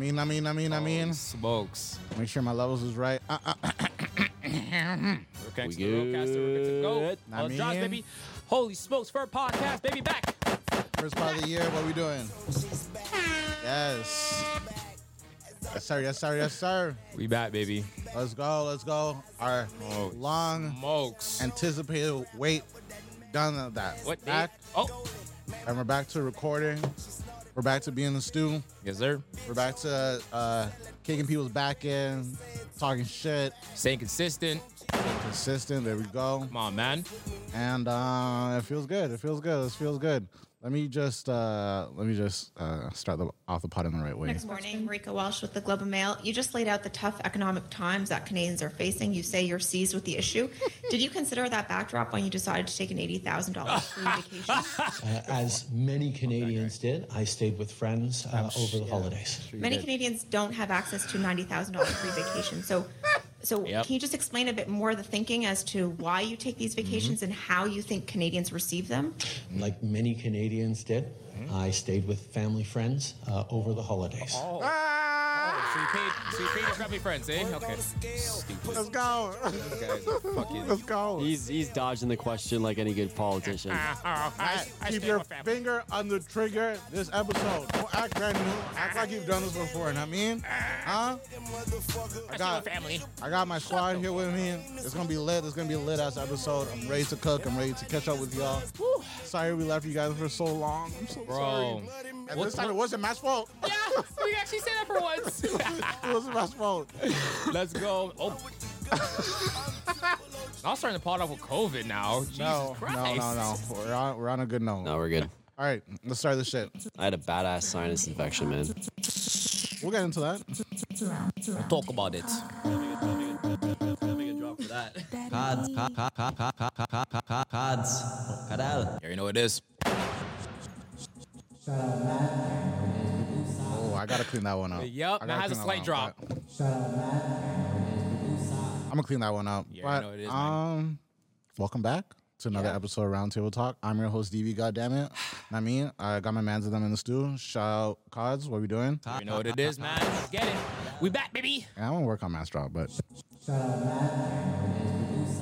mean, I mean, I mean, I mean. Smokes. Make sure my levels is right. Uh, uh, We're connected We to the RodeCaster. We're good to go. I drops, mean- baby. Holy smokes for a podcast, baby. Back. first part of the year, what we doing? Yes. Yes, sir. Yes, sir. Yes, sir. We back, baby. Let's go. Let's go. Our Oh. long Smokes. anticipated wait done of that. what back? Oh, And we're back to recording. We're back to being the stew. yes, sir. We're back to uh, kicking people's back in, talking shit, Staying consistent. consistent. There we go. Come on, man. and uh, it feels good. It feels good. It feels good. Let me just uh, let me just uh, start the, off the pot in the right way. Next morning, Marieke Walsh with the Globe and Mail. You just laid out the tough economic times that Canadians are facing. You say you're seized with the issue. Did you consider that backdrop when you decided to take an $80,000 free vacation? Uh, as many Canadians did, I stayed with friends uh, over the holidays. Many Canadians don't have access to $90,000 free vacation. So, so Yep. can you just explain a bit more the thinking as to why you take these mm-hmm. vacations and how you think Canadians receive them? Like many Canadians did, Mm-hmm. I stayed with family friends uh, over the holidays. Oh. Ah! oh, so you paid, so you paid your family friends, eh? Okay. Stupid. Let's go. Guys are fucking. Let's go. He's he's dodging the question like any good politician. Uh, uh, I, I keep your finger on the trigger this episode. Don't act brand new. Act like you've done this before. You know I mean? Uh, huh? I I got, with family. I got my squad here with me. It's gonna be lit. It's gonna be a lit ass episode. I'm ready to cook. I'm ready to catch up with y'all. Sorry we left you guys for so long. I'm so Bro. Sorry. And this time, it wasn't my fault. Yeah, we actually said that for once. it wasn't my fault. Let's go. Oh. I'm starting to pot off with COVID now. No, no, no, no. We're on, we're on a good note. No, we're good. All right, let's start the shit. I had a badass sinus infection, man. We'll get into that. We'll talk about it. Cods, cods, cods, cut out. Here you know it is. Oh, I gotta clean that one up. Yep, that has a slight drop. I'm gonna clean that one up. Yeah, I know it is, man. um, welcome back to another Yeah. episode of Roundtable Talk. I'm your host, DV. Goddammit. Not me. I got my mans of them in the stew. Shout out, Cards. What we doing? You know what it is, man. Let's get it. We back, baby. Yeah, I want to work on Matt's drop, but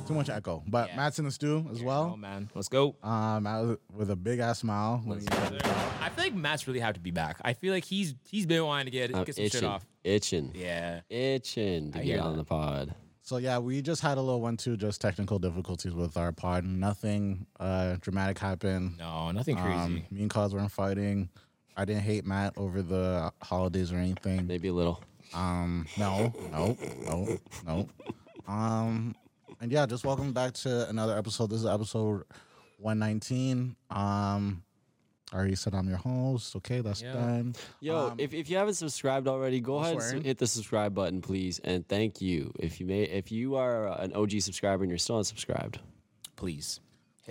too much echo. But Yeah. Matt's in the stew as Oh well. man, let's go. Um, Matt with a big ass smile. When he- I feel like Matt's really happy to be back. I feel like he's he's been wanting to get I'm get some shit off. itching, Yeah. itching to I get on the pod. So yeah, we just had a little one-two, just technical difficulties with our pod. Nothing uh, dramatic happened. No, nothing crazy. Um, me and Cause weren't fighting. I didn't hate Matt over the holidays or anything. Maybe a little. Um, no, no, no, no. Um, and yeah, just welcome back to another episode. This is episode one nineteen. Um, I already said I'm your host. Okay, that's Yeah. done. Yo, Um, if, if you haven't subscribed already, go ahead and hit the subscribe button, please, and thank you. If you may, if you are an OG subscriber and you're still unsubscribed, Please.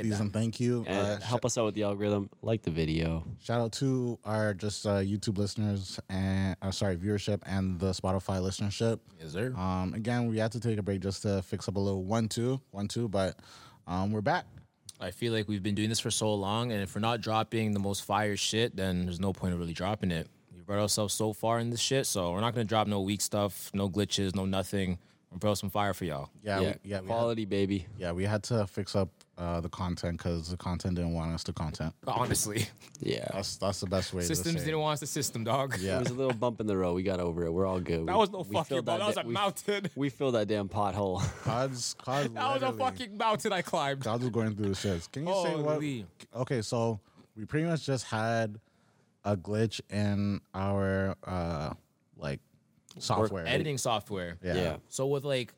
Please that. and thank you. and Uh, help us out with the algorithm, like the video. Shout out to our just uh, YouTube listeners and uh, sorry viewership and the Spotify listenership. Yes, there? Um, again, we had to take a break just to fix up a little one two one two, but um, we're back. I feel like we've been doing this for so long, and if we're not dropping the most fire shit, then there's no point of really dropping it. We brought ourselves so far in this shit, so we're not gonna drop no weak stuff, no glitches, no nothing. We'll bring some fire for y'all. Yeah, Yeah, we, yeah, we had, quality, baby. yeah, we had to fix up uh, the content because the content didn't want us to content. Honestly, Yeah, That's that's the best way. systems to say didn't want us to system, dog. Yeah. it was a little bump in the road. We got over it. We're all good. That We- was no fucking filled ball. That was da- a we- mountain. We filled that damn pothole. Cause, cause That was a fucking mountain I climbed. Cause was going through the shits. Can you say what? Holy. Okay, so we pretty much just had a glitch in our uh like software. Editing software. Yeah. yeah. So with like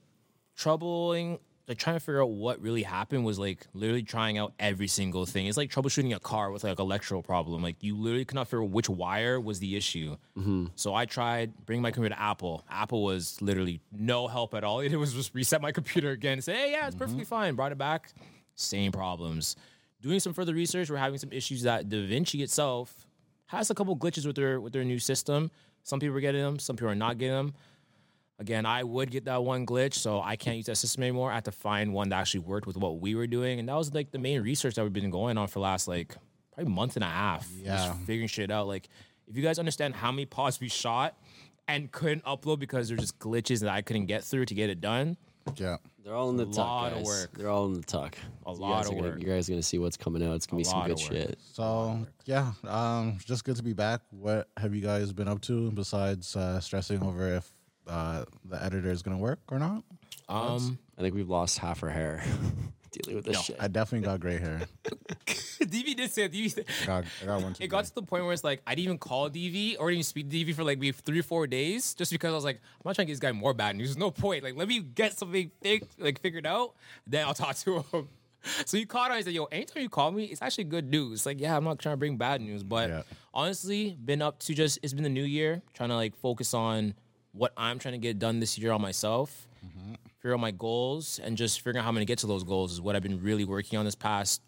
troubling, like trying to figure out what really happened was like literally trying out every single thing. It's like troubleshooting a car with like electrical problem. Like you literally could not figure out which wire was the issue. Mm-hmm. So I tried bringing my computer to Apple. Apple was literally no help at all. It was just reset my computer again and say, hey, yeah, it's mm-hmm. perfectly fine. Brought it back, same problems. Doing some further research, we're having some issues that DaVinci itself has a couple glitches with their with their new system. Some people are getting them, some people are not getting them. Again, I would get that one glitch, so I can't use that system anymore. I have to find one that actually worked with what we were doing, and that was like the main research that we've been going on for the last like probably month and a half. Yeah. just figuring shit out. Like, if you guys understand how many pods we shot, and couldn't upload because there's just glitches that I couldn't get through to get it done. Yeah. They're all in the A tuck, lot of work. They're all in the tuck. A You lot guys of are gonna- work. You guys are gonna see what's coming out. It's gonna A be some good shit. So yeah, um, just good to be back. What have you guys been up to besides uh, stressing over if uh, the editor is gonna work or not? Um, I think we've lost half our hair dealing with this No, shit. I definitely got gray hair. DV did say DV. said- I got, I got one. Too It got to the point where it's like I didn't even call DV or didn't even speak to DV for like maybe three or four days, just because I was like, I'm not trying to get this guy more bad news. There's no point. Like, let me get something fig- like figured out, then I'll talk to him. So you called on. He said, "Yo, anytime you call me, it's actually good news." Like, yeah, I'm not trying to bring bad news, but Yeah. honestly, been up to just it's been the new year, trying to like focus on what I'm trying to get done this year on myself, figure out my goals, and just figuring out how I'm gonna get to those goals is what I've been really working on this past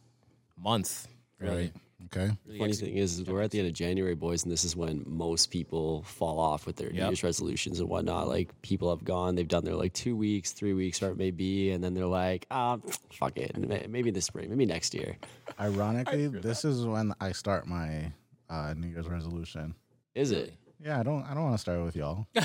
month. Really. Right. Okay. Funny thing is, is we're at the end of January, boys, and this is when most people fall off with their New Year's resolutions and whatnot. Like people have gone, they've done their like two weeks, three weeks, or it may be, and then they're like, ah, fuck it, May- maybe this spring, maybe next year. Ironically, this is when I start my uh, New Year's resolution. Is it? Yeah, I don't. I don't want to start with y'all.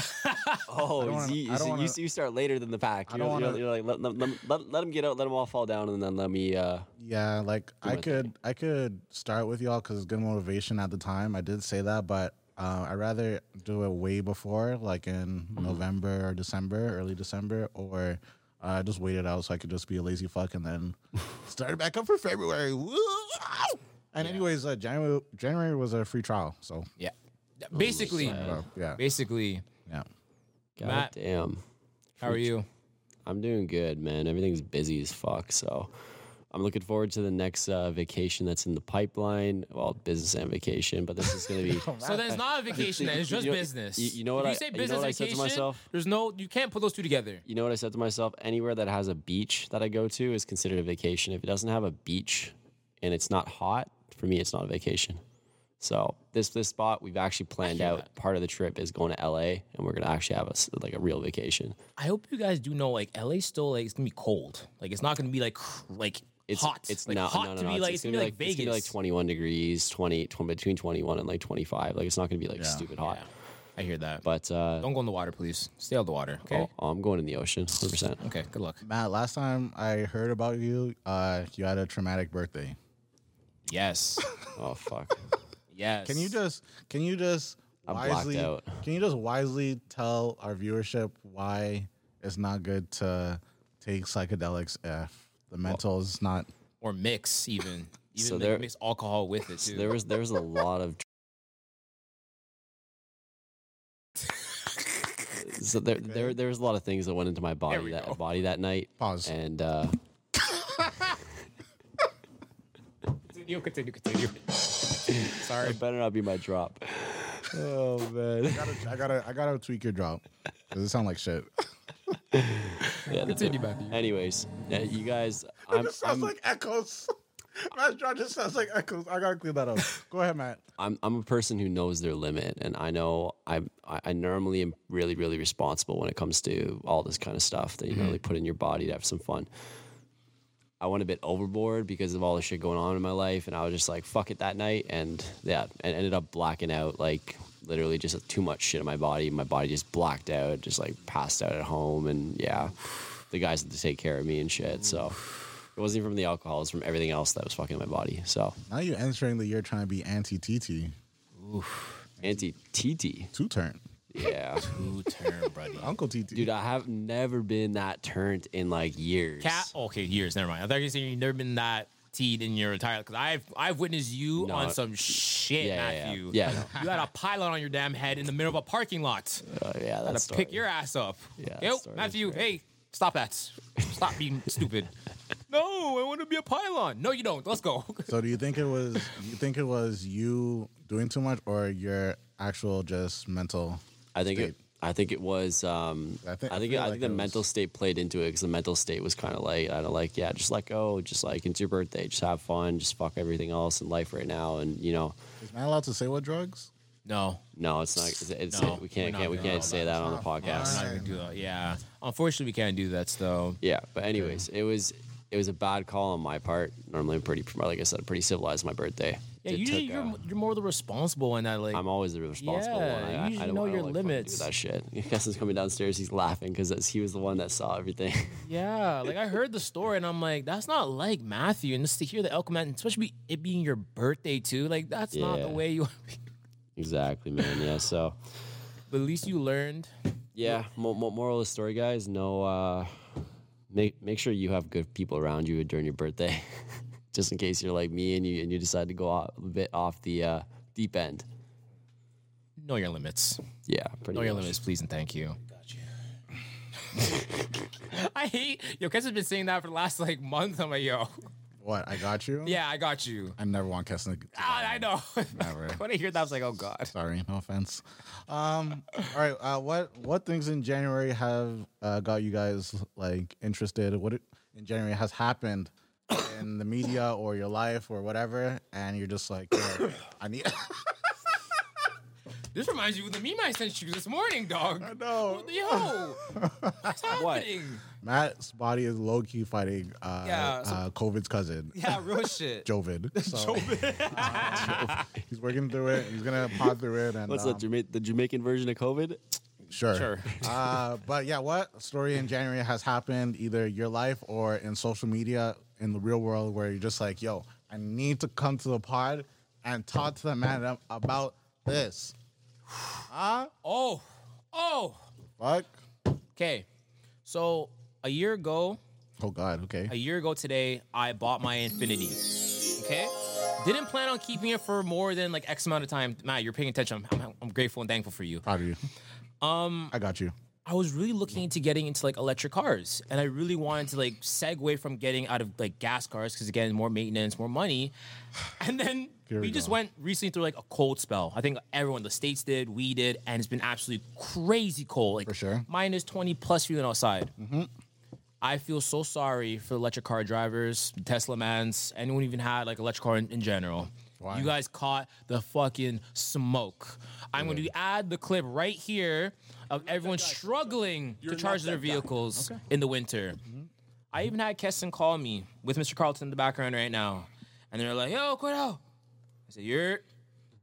Oh, wanna- you, I wanna- you, you start later than the pack. You're, wanna- you're like, let, let, let, let them get out, let them all fall down, and then let me. Uh, Yeah, like I could. I could start with y'all because it's good motivation at the time. I did say that, but uh, I'd rather do it way before, like in Mm-hmm. November or December, early December, or uh, just wait it out so I could just be a lazy fuck and then start it back up for February. Woo! And anyways, uh, January January was a free trial, so Yeah. Basically, yeah, basically, yeah. God Matt. damn. how are you? I'm doing good, man. Everything's busy as fuck. So I'm looking forward to the next uh, vacation that's in the pipeline. Well, business and vacation, but this is going to be. So there's not a vacation. then, It's just You know- business. you- you know what If I- you say you know business what I said to vacation, myself? There's no. You can't put those two together. You know what I said to myself? Anywhere that has a beach that I go to is considered a vacation. If it doesn't have a beach and it's not hot, for me, it's not a vacation. So this this spot we've actually planned out. that. Part of the trip is going to LA, and we're gonna actually have a like a real vacation. I hope you guys do know, like LA still like it's gonna be cold. Like it's not gonna be like like It's hot. It's like not hot no, no, to no. be it's, like it's it's gonna be like It's gonna be like 21 degrees, 20, tw- between 21 and like 25. Like it's not gonna be like Yeah. stupid hot. I hear that. But uh, Don't go in the water, please. Stay out of the water. Okay. oh, I'm going in the ocean, 100. percent Okay. Good luck. Matt, last time I heard about you, uh, you had a traumatic birthday. Yes. Oh fuck. Yes. Can you just can you just I'm wisely can you just wisely tell our viewership why it's not good to take psychedelics if the mental is not or mix even even So there- mix alcohol with it too. there was there was a lot of. So there, there, there was a lot of things that went into my body that go. body that night. Pause. And uh, continue. Continue. Continue. Sorry. it better not be my drop. Oh man. I gotta I gotta I gotta tweak your drop. Does it sound like shit? Yeah, Continue, Matthew. Anyways, uh, you guys, I'm, I'm, like echoes. Matt's drop just sounds like echoes. I gotta clean that up. Go ahead, Matt. I'm I'm a person who knows their limit, and I know I'm I I normally am really really responsible when it comes to all this kind of stuff that you normally put in your body to have some fun. I went a bit overboard because of all the shit going on in my life, and I was just like fuck it that night, and yeah, and ended up blacking out like literally just too much shit in my body. My body just blacked out, just like passed out at home, and yeah, the guys had to take care of me and shit. So. It wasn't even from the alcohol; it was from everything else that was fucking my body. So, Now you're entering the year trying to be anti TT. anti TT, Two turn. Yeah. Two turn, buddy. Uncle TT. Dude, I have never been that turned in like years. Cat. Okay, years. Never mind. I thought you were saying you've never been that teed in your entire. Because I've I've witnessed you No. on some shit, Yeah, yeah, yeah. Matthew. Yeah, no. You had a pylon on your damn head in the middle of a parking lot. Uh, yeah, to pick your ass up. Yeah, that Yo, story is Matthew, great. hey, stop that. Stop being stupid. No, I want to be a pylon. No, you don't. Let's go. So do you think it was you think it was you doing too much or your actual just mental I think state? it. I think it was. Um, I I think- think. I I think, like the it was- mental state played into it because the mental state was kind of like I don't like. Yeah, just let go. Just like it's your birthday. Just have fun. Just fuck everything else in life right now. And you know, Is Matt allowed to say what drugs? No, no, it's not. It's, it's No, we can't. we're Can't we can't say that on the we're podcast. not do that. Yeah, unfortunately, we can't do that. Though. Yeah, but anyways, it was it was a bad call on my part. Normally, I'm pretty, like I said, pretty civilized. My birthday. Yeah, It usually took, you're uh, you're more the responsible one that like I'm always the responsible Yeah, one. I, you I, I know I your like limits. That shit. Keston's coming downstairs. He's laughing because he was the one that saw everything. yeah, like I heard the story and I'm like, that's not like Matthew. And just to hear the Elko man, especially it being your birthday too, like that's not the way you. Want to be Exactly, man. Yeah. So but at least you learned. yeah, mo- mo- moral of the story, guys. No, uh, make make sure you have good people around you during your birthday, just in case you're like me and you and you decide to go off, a bit off the uh, deep end. Know your limits. Yeah, pretty Know your limits, please and thank you. I hate yo. Kes has been saying that for the last like month. I'm like, yo, What? I got you. yeah, I got you. I never want Keston. to- Ah, I know. Never. when I hear that, I was like, oh god. Sorry, no offense. Um, all right. Uh, what what things in January have uh, got you guys like interested? What it, in January has happened in the media or your life or whatever, and you're just like, yo, I need. This reminds you of the meme I sent you this morning, dog. I know. Yo, what's happening? Matt's body is low key fighting uh, Yeah, so- uh, COVID's cousin. Yeah, real shit. Jovid. So, uh, he's working through it. He's gonna pod through it. And What's um, that? Jama- the Jamaican version of COVID? Sure. Sure. uh, but yeah, what story in January has happened either your life or in social media in the real world where you're just like, yo, I need to come to the pod and talk to the man about this. Huh? Oh, oh. Fuck. Okay, so a year ago, Oh God. Okay. a year ago today, I bought my Infiniti. Okay, didn't plan on keeping it for more than like X amount of time. Matt, you're paying attention. I'm, I'm, I'm grateful and thankful for you. Proud of you. Um, I got you. I was really looking into getting into like electric cars, and I really wanted to like segue from getting out of like gas cars because again, more maintenance, more money. And then Here we, we just went recently through like a cold spell. I think everyone, in the states did, we did, and it's been absolutely crazy cold. Like For sure. minus twenty plus feeling outside. Mm-hmm. I feel so sorry for the electric car drivers, Tesla mans, anyone even had like electric car in, in general. Why? You guys caught the fucking smoke. I'm going to add the clip right here of everyone struggling to charge their vehicles in the winter. I even had Keston call me with Mr. Carlton in the background right now, and they're like, "Yo, Quido," I said, "You're,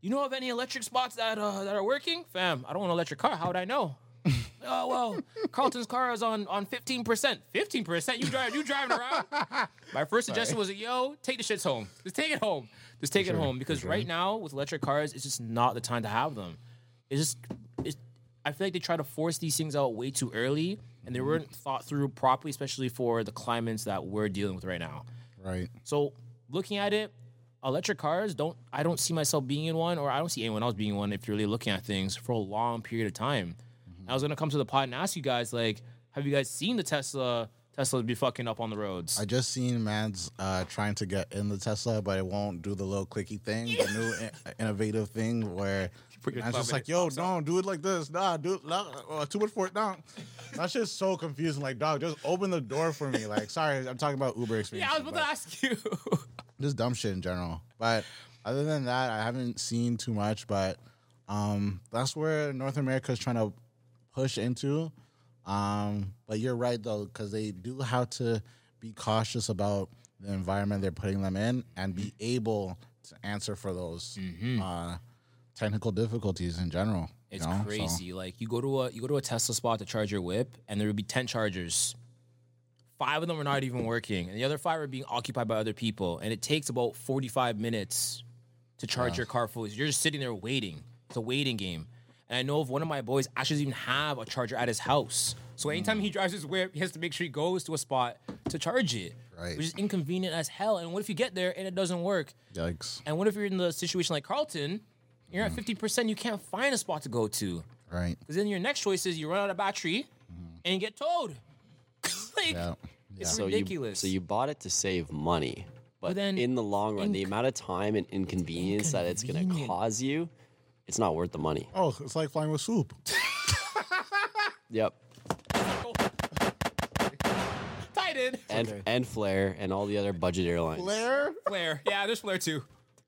you know of any electric spots that uh, that are working, fam? I don't want an electric car. How would I know?" oh well, Carlton's car is on on fifteen percent. Fifteen percent? You drive? You driving around? My first suggestion was, yo, take the shits home. Just take it home. Just take it home because right now with electric cars, it's just not the time to have them. It's just, it's, I feel like they try to force these things out way too early, and they mm-hmm. weren't thought through properly, especially for the climates that we're dealing with right now. Right. So looking at it, electric cars don't. I don't see myself being in one, or I don't see anyone else being in one. If you're really looking at things for a long period of time, mm-hmm. I was gonna come to the pod and ask you guys, like, have you guys seen the Tesla? Tesla would be fucking up on the roads. I just seen man's uh, trying to get in the Tesla, but it won't do the little clicky thing, the new in- innovative thing where Put your man's thumb just like, yo, don't do it like this. Nah, do it. Nah, uh, too much for it. Nah. That shit's so confusing. Like, dog, just open the door for me. Like, sorry, I'm talking about Uber experience. yeah, I was about to ask you. just dumb shit in general. But other than that, I haven't seen too much. But um, that's where North America is trying to push into. Um, but you're right though, because they do have to be cautious about the environment they're putting them in and be able to answer for those uh, technical difficulties in general. you It's know? So- crazy. Like you go to a you go to a Tesla spot to charge your whip, and there would be ten chargers. Five of them are not even working, and the other five are being occupied by other people. And it takes about forty five minutes to charge your car fully. So you're just sitting there waiting. It's a waiting game. And I know of one of my boys actually doesn't even have a charger at his house. So anytime he drives his whip, he has to make sure he goes to a spot to charge it. Right. Which is inconvenient as hell. And what if you get there and it doesn't work? Yikes! And what if you're in the situation like Carlton? You're at mm-hmm. fifty percent. You can't find a spot to go to. Right? Because then your next choice is you run out of battery mm-hmm. and you get towed. like, Yeah. it's So ridiculous. You, so you bought it to save money, but, then in the long run, the inc- amount of time and inconvenience that it's going to Inconvenient. cause you, it's not worth the money. Oh, it's like flying with Swoop. Yep. Tighted. And and Flair and all the other budget airlines. Blair. Flare. Yeah, there's flare too.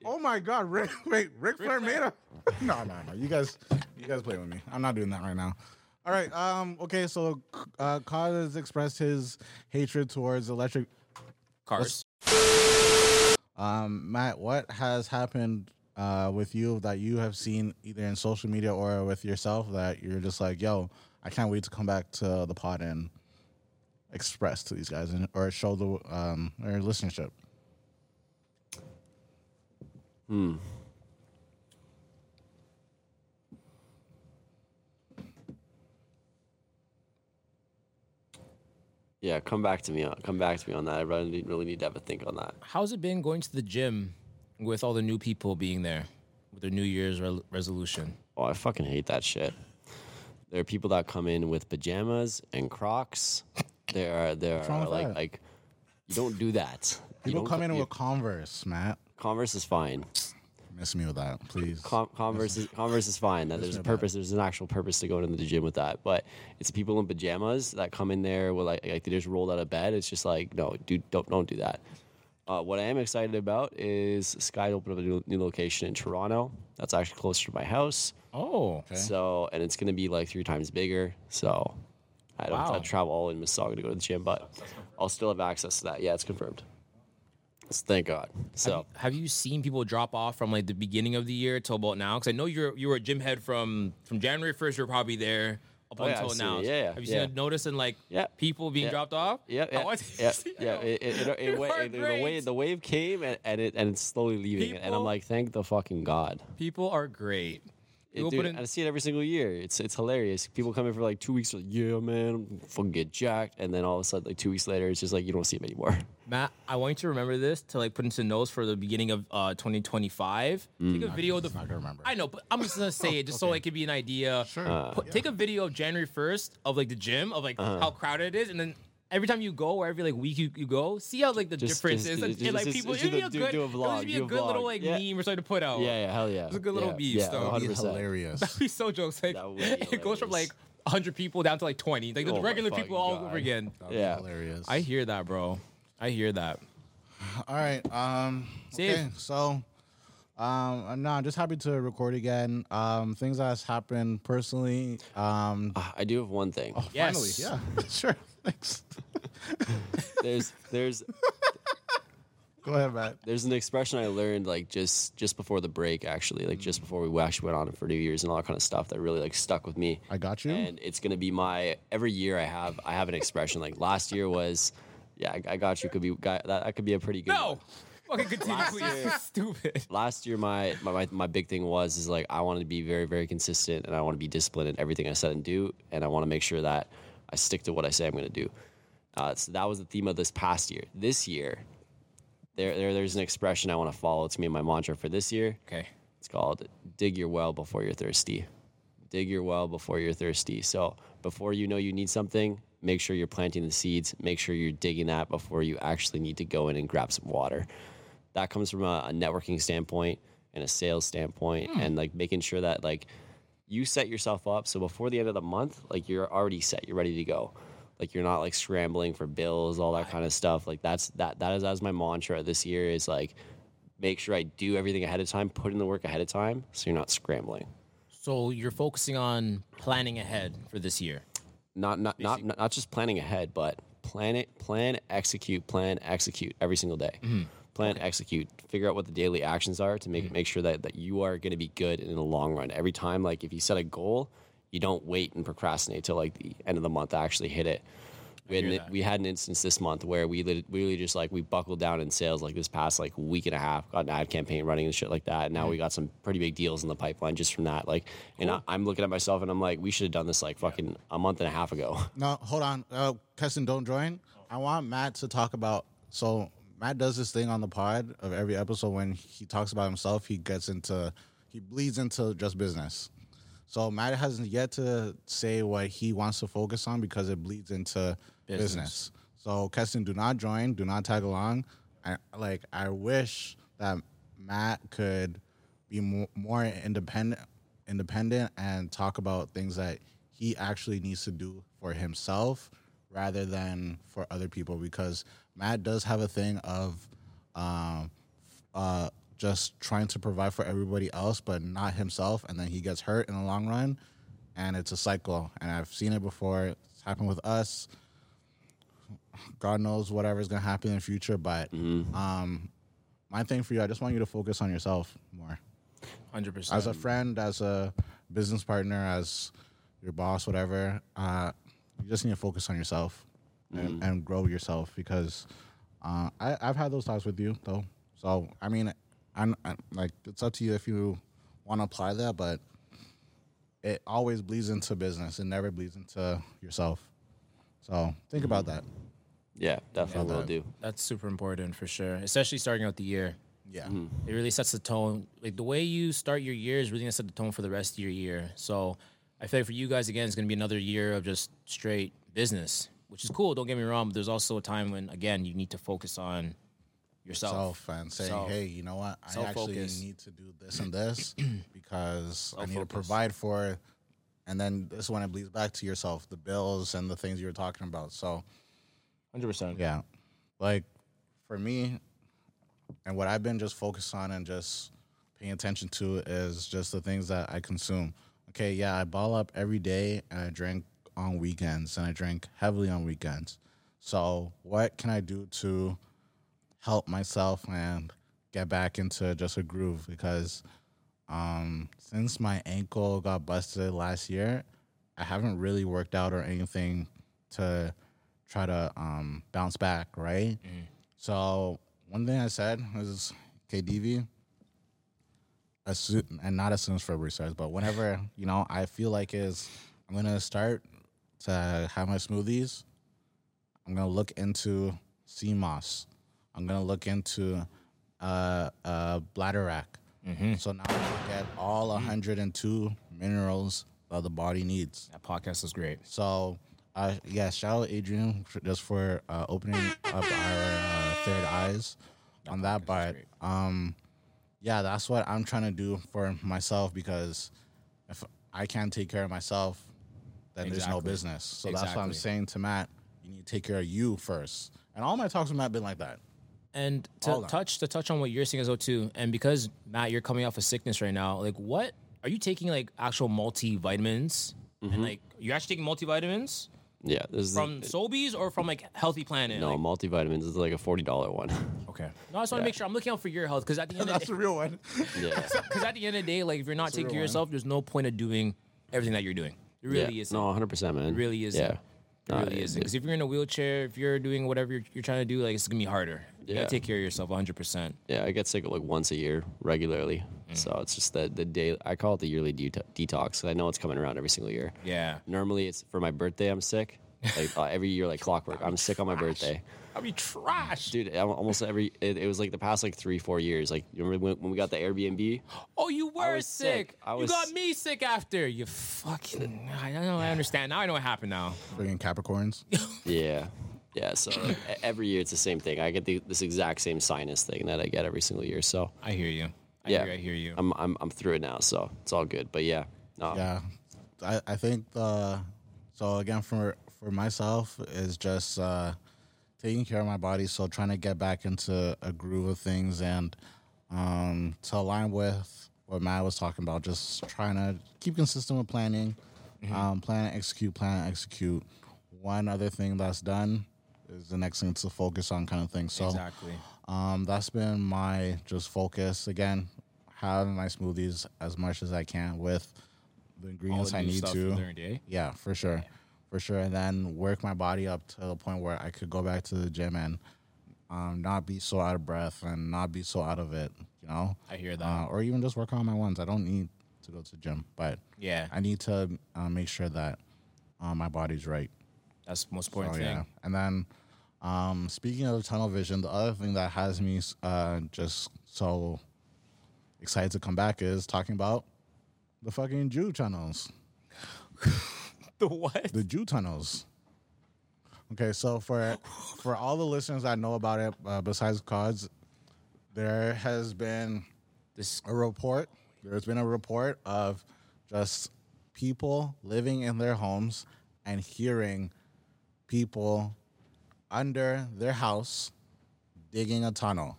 Oh my God, Rick! Wait, Ric Flair made a. No, no, no. You guys, you guys play with me. I'm not doing that right now. All right. Um. Okay. So, uh, Kaz has expressed his hatred towards electric Cars. Um, Matt, what has happened uh, with you that you have seen either in social media or with yourself that you're just like, yo, I can't wait to come back to the pod and express to these guys and or show the um their listenership. Hmm. Yeah, come back to me. Come back to me on that. I really really need to have a think on that. How's it been going to the gym with all the new people being there with their New Year's re- resolution? Oh, I fucking hate that shit. There are people that come in with pajamas and Crocs. There are there wrong are with like that? like you don't do that. You People don't come co- in you- with Converse, Matt. Converse is fine. Miss me with that, please. Com- Converse is Converse is fine. That there's a me about purpose. There's an actual purpose to going into the gym with that. But it's people in pajamas that come in there with like like they just rolled out of bed. It's just like no, dude, don't don't do that. Uh, what I am excited about is Sky opened up a new, new location in Toronto. That's actually closer to my house. Oh, So and it's gonna be like three times bigger. So I don't have to travel all in Mississauga to go to the gym, but I'll still have access to that. Yeah, it's confirmed. So thank God. So have you seen people drop off from like the beginning of the year till about now? Because I know you're you were a gym head from from January first. You're probably there up Oh, until I've now. Yeah, yeah, Have you yeah. seen a notice in like Yeah. people being Yeah. dropped off? Yeah, yeah, yeah, yeah. It, it, it, it, it- the wave, the wave came and, and it and it's slowly leaving, and I'm like, thank the fucking god. People are great. It, People dude, put in- I see it every single year. It's it's hilarious. People come in for like two weeks, like, yeah, man, I'm fucking get jacked, and then all of a sudden, like two weeks later, it's just like you don't see them anymore. Matt, I want you to remember this to like put into notes for the beginning of uh, 2025. Take a video of the. not gonna remember. I know, but I'm just gonna say it just so it could be an idea. Sure. Uh, Put, Take a video of January 1st of like the gym of like Uh-huh. how crowded it is, and then every time you go or every like week you, you go, see how like the Just- difference just- is. And, just- and, like people, just it'd be a the- good, do a it would just be do a a good little vlog. like Yeah. meme or something to put out. Yeah, yeah, hell yeah. It's a good little yeah, beef, yeah, though. That'd be 100%. hilarious. That'd be so jokes. Like That would be it goes from like hilarious. 100 people down to like 20, like the Oh regular people all God. over again. That'd be Yeah. hilarious. I hear that, bro. I hear that. All right. Um. Steve. Okay. So, um, no, I'm not just happy to record again. Um, things that's happened personally. Um. Ah, I do have one thing. Yes. Finally, yeah. sure. Thanks. There's there's Go ahead, Matt. there's an expression I learned like just just before the break actually, like just before we actually went on for New Year's and all that kind of stuff that really like stuck with me. I got you. and it's gonna be my every year I have I have an expression like last year was yeah I, I got you could be that, that could be a pretty good No. one. Fucking continue, please. Stupid. last year my, my my my big thing was is like I want to be very very consistent and I want to be disciplined in everything I said and do and I want to make sure that I stick to what I say I'm gonna do. Uh, so that was the theme of this past year. This year, there, there there's an expression I want to follow. It's me and my mantra for this year. Okay. It's called dig your well before you're thirsty. Dig your well before you're thirsty. So before you know you need something, make sure you're planting the seeds. Make sure you're digging that before you actually need to go in and grab some water. That comes from a, a networking standpoint and a sales standpoint, and like making sure that like you set yourself up so before the end of the month, like you're already set, you're ready to go. Like you're not like scrambling for bills, all that kind of stuff. Like that's that that is as my mantra this year is like make sure I do everything ahead of time, put in the work ahead of time, so you're not scrambling. So you're focusing on planning ahead for this year. Not not not not, not just planning ahead, but plan it, plan, execute, plan, execute every single day. Mm-hmm. Plan, execute, figure out what the daily actions are to make make sure that, that you are going to be good in the long run. Every time, like if you set a goal, you don't wait and procrastinate till like the end of the month to actually hit it. We had, an, we had an instance this month where we lit- we really just like we buckled down in sales like this past like week and a half, got an ad campaign running and shit like that. And now we got some pretty big deals in the pipeline just from that. Like, and I, I'm looking at myself and I'm like, we should have done this like fucking a month and a half ago. No, hold on. Uh, Keston, don't join. I want Matt to talk about. So Matt does this thing on the pod of every episode when he talks about himself. He gets into, he bleeds into just business. So Matt hasn't yet to say what he wants to focus on because it bleeds into business. So Keston, do not join. Do not tag along. I like. I wish that Matt could be more, more independent, independent, and talk about things that he actually needs to do for himself rather than for other people. Because Matt does have a thing of um, uh, just trying to provide for everybody else, but not himself, and then he gets hurt in the long run, and it's a cycle. And I've seen it before. It's happened with us. God knows whatever's gonna happen in the future. But um, my thing for you, I just want you to focus on yourself more. Hundred percent. As a friend, as a business partner, as your boss, whatever, uh, you just need to focus on yourself and, mm-hmm. and grow yourself because uh, I, I've had those talks with you though. So I mean, I'm, I'm like it's up to you if you want to apply that, but it always bleeds into business. It never bleeds into yourself. So think about mm-hmm. that. Yeah, definitely will that. do. That's super important for sure, especially starting out the year. Yeah. Mm-hmm. It really sets the tone. Like the way you start your year is really gonna set the tone for the rest of your year. So I feel like for you guys again, it's gonna be another year of just straight business, which is cool. Don't get me wrong, but there's also a time when again you need to focus on yourself. Self and say, Self. hey, you know what? I actually Self-focus. need to do this and this because I need to provide for it. And then this is when it bleeds back to yourself, the bills and the things you were talking about. So Hundred percent. Yeah. Like for me, and what I've been just focused on and just paying attention to is just the things that I consume. Okay, yeah, I ball up every day and I drink on weekends and I drink heavily on weekends. So, what can I do to help myself and get back into just a groove? Because um, since my ankle got busted last year, I haven't really worked out or anything to try to um, bounce back, right? So one thing I said was, KDV, as soon, and not as soon as February starts, but whenever you know I feel like is I'm gonna start to have my smoothies. I'm gonna look into sea moss. I'm gonna look into uh, uh, bladderwrack. So now I get all 102 minerals that the body needs. That podcast is great. So, uh, yeah, shout out Adrian for, just for uh, opening up our uh, third eyes on that. But um, yeah, that's what I'm trying to do for myself because if I can't take care of myself, then there's no business. So that's what I'm saying to Matt. You need to take care of you first. And all my talks with Matt been like that. And to that. touch to touch on what you're saying as well too, and because Matt, you're coming off of sickness right now. Like, what are you taking? Like actual multivitamins, and mm-hmm. like you're actually taking multivitamins Yeah, this is from Sobeys or from like Healthy Planet. no Like, multivitamins is like a forty dollar one. okay. No, I just want to make sure I'm looking out for your health because at the end of the day, real one. yeah, because at the end of the day, like if you're not taking care of yourself, there's no point of doing everything that you're doing. It really yeah. is. No, hundred percent, man. It really isn't. Yeah, It really isn't. Because if you're in a wheelchair, if you're doing whatever you're, you're trying to do, like it's gonna be harder. You Yeah. gotta take care of yourself 100. percent Yeah, I get sick like once a year regularly. Mm. So it's just the the day I call it the yearly det- detox. I know it's coming around every single year. Yeah. Normally it's for my birthday. I'm sick. Like uh, every year, like clockwork. I'm sick on my birthday, I'll be trash. dude. Almost every. It, it was like the past like three, four years. Like you remember when, when we got the Airbnb? Oh, you were was sick. sick. I you got me sick after. You fucking. I don't know. I understand now. I know what happened now. Freaking Capricorns. Yeah, yeah. So like, every year it's the same thing. I get the, this exact same sinus thing that I get every single year. So I hear you. I yeah, hear. I hear you. I'm I'm I'm through it now. So it's all good. But yeah, no, yeah I, I think the so again for for myself is just uh taking care of my body so trying to get back into a groove of things and um to align with what matt was talking about just trying to keep consistent with planning um plan execute plan execute. One other thing that's done is the next thing to focus on kind of thing. So exactly. um, that's been my just focus. Again, having my smoothies as much as I can with the ingredients I need to. Yeah, for sure, for sure, and then work my body up to the point where I could go back to the gym and um, not be so out of breath and not be so out of it. You know, I hear that. uh, or even just work on my ones. I don't need to go to the gym, but Yeah. I need to uh, make sure that uh, my body's right. That's the most important Oh, thing. yeah. And then, um, speaking of tunnel vision, the other thing that has me uh, just so excited to come back is talking about the fucking Jew tunnels, The what? the Jew tunnels. Okay, so for for all the listeners that know about it, uh, besides cards, there has been This. a report. There's been a report of just people living in their homes and hearing people under their house digging a tunnel.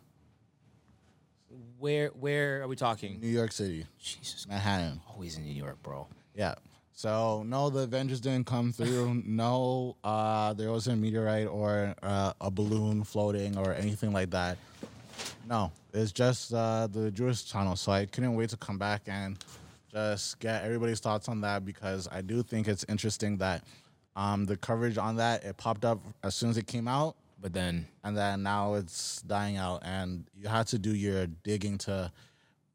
Where? Where are we talking? New York City, Jesus. Manhattan. Always in New York, bro. Yeah. So no, the Avengers didn't come through. no, uh, there wasn't a meteorite or uh, a balloon floating or anything like that. No, it's just uh, the Jewish tunnel. So I couldn't wait to come back and just get everybody's thoughts on that because I do think it's interesting that um, the coverage on that it popped up as soon as it came out, But then and then now it's dying out, and you had to do your digging to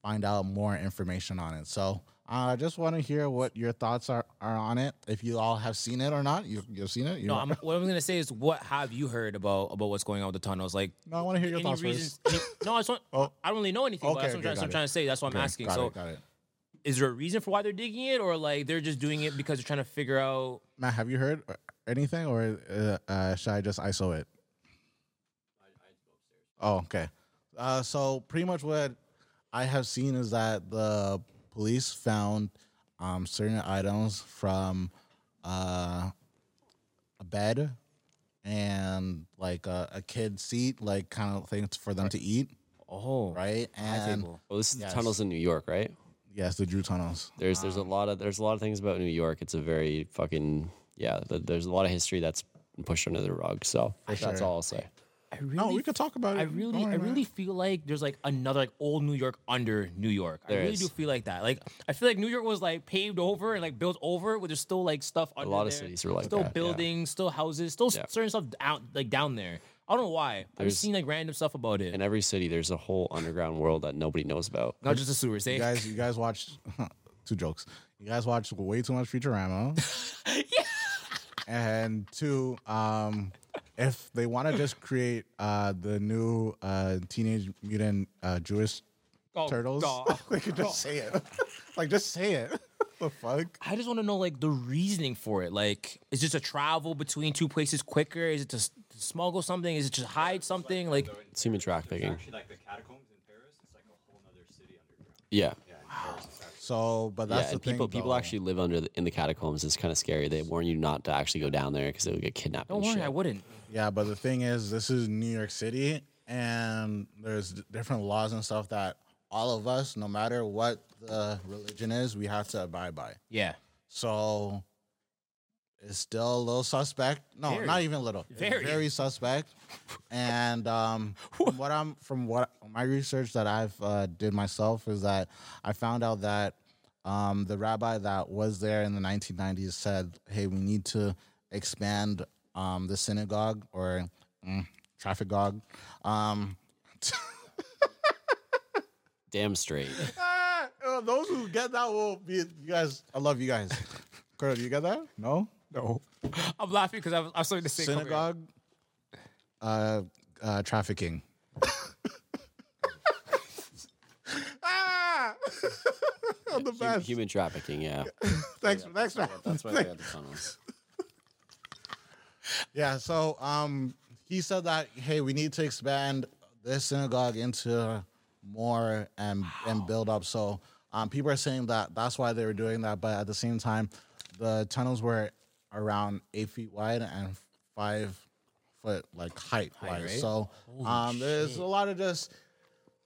find out more information on it. So uh, I just want to hear what your thoughts are, are on it. If you all have seen it or not, you, you've seen it. You no, I'm, what I'm gonna say is, what have you heard about about what's going on with the tunnels? Like, No, I wanna hear your thoughts reasons- first. any- no, I just want, Oh. I don't really know anything. but Okay, that's what I'm, trying, I'm trying to say. That's what I'm asking. got so, it, got it. is there a reason for why they're digging it, or like they're just doing it because they're trying to figure out? Matt, have you heard anything, or uh, uh, should I just ISO it? Oh, okay. Uh, so pretty much what I have seen is that the police found um, certain items from uh, a bed and like a, a kid seat, like kind of things for them to eat, Oh, right? And. Well, this is Yes. the tunnels in New York, right? yes, the Drew tunnels. There's there's a lot of there's a lot of things about New York. It's a very fucking yeah. th- There's a lot of history that's pushed under the rug. So that's sure. all I'll say. I really, No, we could talk about it. I really, worry, I man. really feel like there's like another like old New York under New York. I really is. do feel like that. Like I feel like New York was like paved over and like built over, but there's still like stuff. Under a lot of cities are like still that, yeah. buildings, still houses, still Yeah. certain stuff down like down there. I don't know why. I've There's- just seen like random stuff about it. In every city, there's a whole underground world that nobody knows about. Not just the sewers, eh? You guys, you guys watched two jokes. You guys watched way too much Futurama. yeah. And two, um, if they want to just create uh, the new uh, Teenage Mutant uh, Jewish Oh, Turtles, God. they could just say it. like, just say it. the fuck? I just want to know like the reasoning for it. Like, is just to travel between two places quicker? Is it to, s- to smuggle something? Is it to hide something? Like, It's human trafficking. Actually, like the catacombs in Paris, it's like a whole other city underground. Yeah. So, but that's yeah, the and thing. people people though. actually live under the, in the catacombs. It's kind of scary. They warn you not to actually go down there because they would get kidnapped. don't and worry, shit. I wouldn't. Yeah, but the thing is, this is New York City, and there's different laws and stuff that all of us, no matter what the religion is, we have to abide by. Yeah. So it's still a little suspect. No, Very. not even a little. Very. very suspect. And um, from what I'm from what my research that I've uh, did myself is that I found out that um, the rabbi that was there in the 1990s said, "Hey, we need to expand um, the synagogue or mm, traffic gog." Um, Damn straight. ah, those who get that will be you guys. I love you guys. Kurt, you get that? No, no. I'm laughing because I'm, I'm starting to say synagogue uh, uh, trafficking. ah! I'm the Hu- best. human trafficking. Yeah. Thanks, thanks, man. That's why they had the tunnels. Yeah, so um, he said that hey, we need to expand this synagogue into more and and build up. So um, people are saying that that's why they were doing that, but at the same time, the tunnels were around eight feet wide and five foot like height, wide. right? So um, there's a lot of just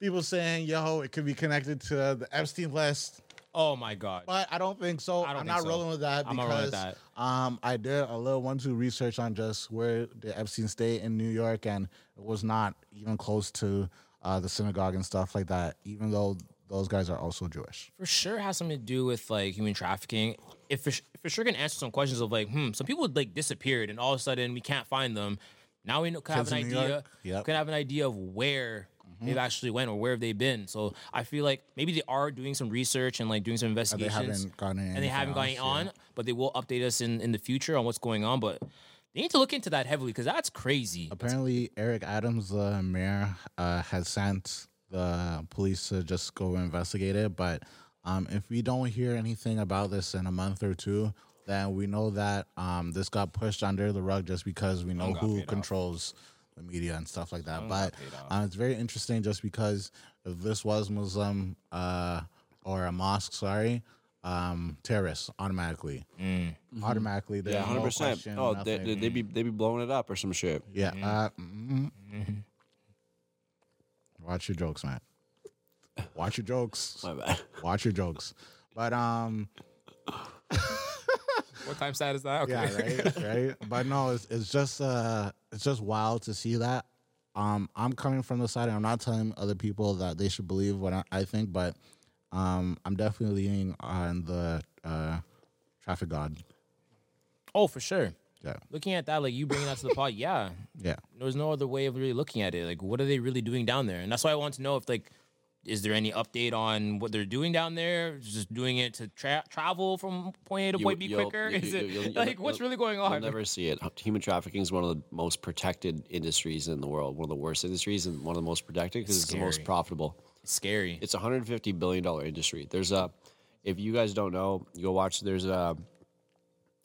people saying, "Yo, it could be connected to the Epstein list." Oh my god. But I don't think so. I think not so. rolling with that I'm because with that. um I did a little one two research on just where the Epstein stay in New York and it was not even close to uh, the synagogue and stuff like that, even though those guys are also Jewish. for sure has something to do with like human trafficking. If for, for sure can answer some questions of like, hmm, some people like disappeared and all of a sudden we can't find them. Now we know, can have an idea. Yep. Can have an idea of where they've actually went or where have they been. So I feel like maybe they are doing some research and like doing some investigations. And they haven't gotten and they haven't gotten else, on, yeah. but they will update us in in the future on what's going on. But they need to look into that heavily because that's crazy. Apparently, Eric Adams, the mayor, uh, has sent the police to just go investigate it. But um, if we don't hear anything about this in a month or two, then we know that um, this got pushed under the rug just because we know who controls the media and stuff like that. But uh, it's very interesting just because if this was Muslim uh, or a mosque, sorry, um, terrorists automatically, automatically, there's Yeah, no hundred percent. Oh, they, nothing. they be they be blowing it up or some shit. Yeah. Uh, mm Watch your jokes, man. Watch your jokes. My bad. Watch your jokes. But um, What time sad is that? Okay. Yeah, right, right. But no, it's it's just uh, it's just wild to see that. Um, I'm coming from the side. and I'm not telling other people that they should believe what I, I think, but um, I'm definitely leaning on the uh, traffic god. Oh, for sure. Yeah, Looking at that, like you bringing that to the pod, yeah. yeah. There's no other way of really looking at it. Like, what are they really doing down there? And that's why I want to know if like. Is there any update on what they're doing down there? Just doing it to tra- travel from point A to You- point B quicker? you- Is you- it you'll- you'll- like what's you'll- really going You'll on? never see it. Human trafficking is one of the most protected industries in the world. One of the worst industries and one of the most protected because it's the most profitable. It's scary. It's a 150 billion dollar industry. There's a, if you guys don't know, you go watch. There's a,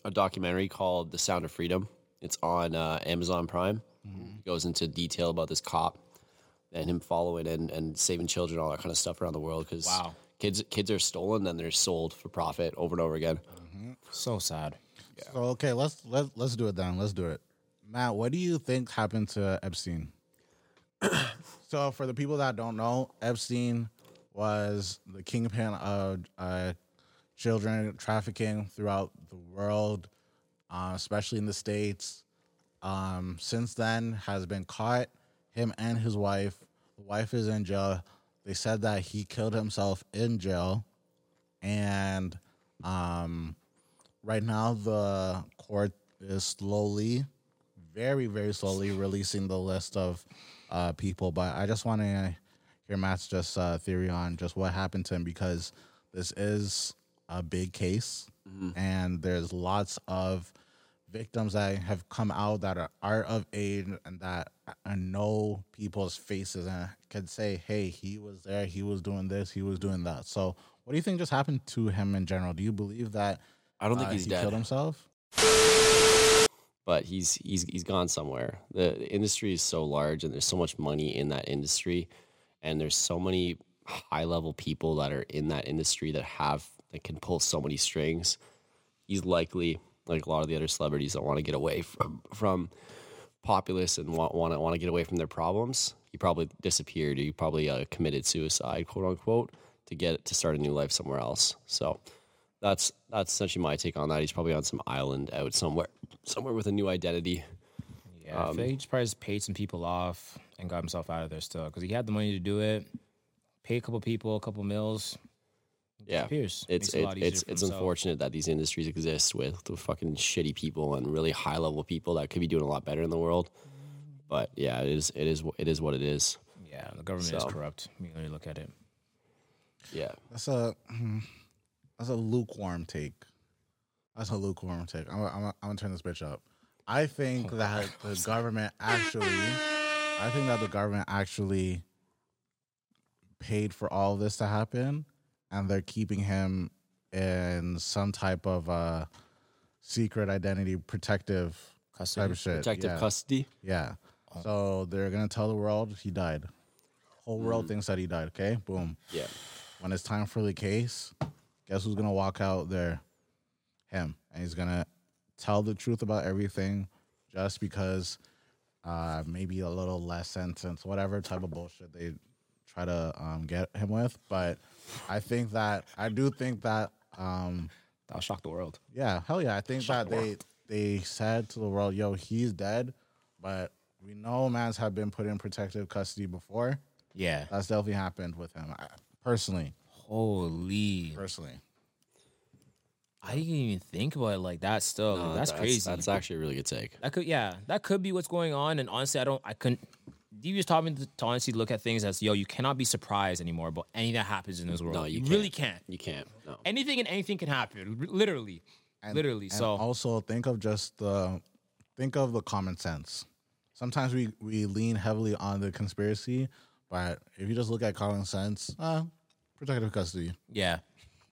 a documentary called The Sound of Freedom. It's on uh, Amazon Prime. It goes into detail about this cop and him following and, and saving children, all that kind of stuff around the world. Because Wow. kids kids are stolen, then they're sold for profit over and over again. so sad. So okay, let's let let's do it then. Let's do it. Matt, what do you think happened to Epstein? so for the people that don't know, Epstein was the kingpin of uh, children trafficking throughout the world, uh, especially in the states. Um, since then, has been caught. Him and his wife. The wife is in jail. They said that he killed himself in jail, and um, right now the court is slowly very very slowly releasing the list of uh, people but i just want to hear matt's just uh, theory on just what happened to him because this is a big case and there's lots of victims that have come out that are, are of age and that uh, know people's faces and can say hey he was there he was doing this he was doing that so what do you think just happened to him in general do you believe that I don't think uh, he's he dead. killed himself but he's he's he's gone somewhere. The, the industry is so large, and there's so much money in that industry, and there's so many high level people that are in that industry that have that can pull so many strings. He's likely like a lot of the other celebrities that want to get away from from populace and want want to want to get away from their problems. He probably disappeared. He probably uh, committed suicide, quote unquote, to get to start a new life somewhere else. So that's that's essentially my take on that. He's probably on some island out somewhere, somewhere with a new identity. Yeah, I feel he just probably just paid some people off and got himself out of there still because he had the money to do it. Pay a couple people, a couple mills. Yeah, disappears. it's Makes it a it, lot easier it's it's unfortunate that these industries exist with the fucking shitty people and really high level people that could be doing a lot better in the world. But yeah, it is it is it is what it is. Yeah, the government So. is corrupt. You really look at it. Yeah, That's a hmm, that's a lukewarm take. That's a lukewarm take. I'm I'm I'm gonna turn this bitch up. I think that the government actually, I think that the government actually paid for all of this to happen, and they're keeping him in some type of uh, secret identity protective Custody? type of shit. protective yeah. custody. Yeah. So they're gonna tell the world he died. Whole world thinks that he died. Okay, boom Yeah, when it's time for the case, guess who's gonna walk out there? Him, and he's gonna tell the truth about everything, just because uh, maybe a little less sentence, whatever type of bullshit they try to um, get him with. But I think that I do think that um, That'll shock the world. yeah, hell yeah, I think that they they said to the world, "Yo, he's dead," but we know mans have been put in protective custody before. Yeah. That's definitely happened with him. I, personally, Holy. personally. I didn't even think about it like that still. No, that's, crazy. That's actually a really good take. That could, yeah, that could be what's going on. And honestly, I don't, I couldn't. Devious taught me to, to honestly look at things as, yo, you cannot be surprised anymore about anything that happens in this world. No, you you can't. really can't. You can't. No. Anything and anything can happen, r- literally, And- literally. and so also think of just the think of the common sense. Sometimes we we lean heavily on the conspiracy, but if you just look at common sense, uh, protective custody. yeah,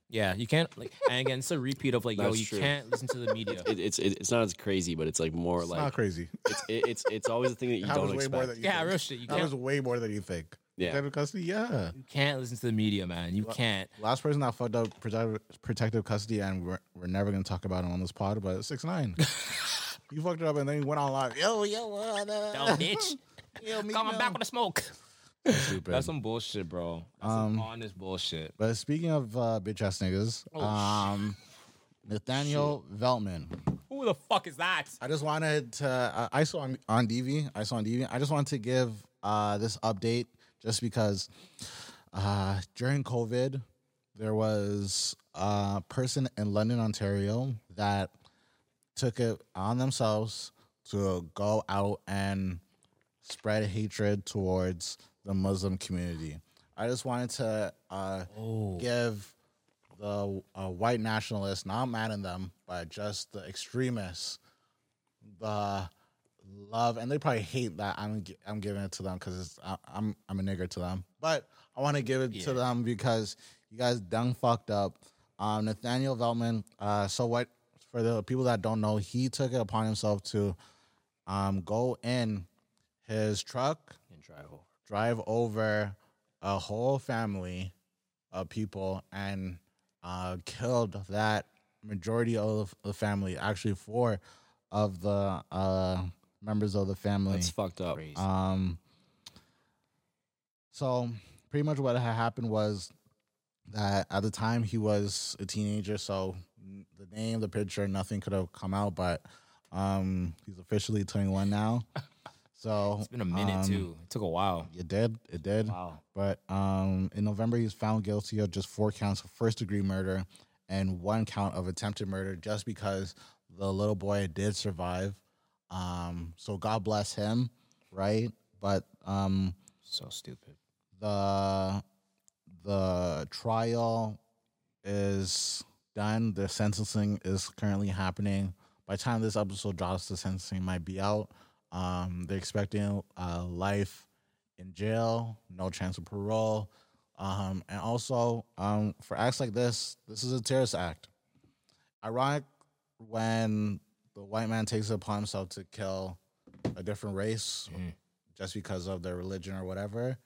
yeah, you can't. Like, and again, it's a repeat of like, yo, That's you true. can't listen to the media. It, it's it, it's not as crazy, but it's like more like It's like not crazy. it's it, it's it's always a thing that you That don't was way expect. more than you yeah, think. real shit. You That was can't, way more than you think. Yeah. Protective custody, yeah. you can't listen to the media, man. You can't. Last person that fucked up protective, protective custody, and we're, we're never gonna talk about him on this pod, but six nine. you fucked it up, and then you went on live. Yo, yo, uh, Dumb bitch. yo, meet Coming me back with the smoke. Stupid. That's some bullshit, bro. That's Um, some honest bullshit. But speaking of uh, bitch ass niggas, Oh, um, Nathaniel Veltman. Who the fuck is that? I just wanted to. Uh, I saw on, on DV. I saw on DV. I just wanted to give uh, this update just because uh, during COVID, there was a person in London, Ontario, that took it on themselves to go out and spread hatred towards the Muslim community. I just wanted to uh, give the uh, white nationalists, not mad at them, but just the extremists, the love, and they probably hate that I'm I'm giving it to them because I'm I'm a nigger to them, but I want to give it to them because you guys done fucked up. Um, Nathaniel Veltman. Uh, so what? For the people that don't know, he took it upon himself to um go in his truck And drive over. Drive over a whole family of people and uh, killed that majority of the family. Actually, four of the uh, members of the family. That's fucked up. Um, so pretty much what had happened was that at the time he was a teenager, so the name, the picture, nothing could have come out, but um, he's officially 21 now. So It's been a minute um, too. It took a while. It did. It did. Wow. But um, in November, he was found guilty of just four counts of first degree murder and one count of attempted murder just because the little boy did survive. Um, so God bless him, right? But um, So stupid. the the trial is done. The sentencing is currently happening. By the time this episode drops, the sentencing might be out. Um, they're expecting uh, life in jail, no chance of parole, um, and also um, for acts like this, this is a terrorist act. Ironic when the white man takes it upon himself to kill a different race just because of their religion or whatever.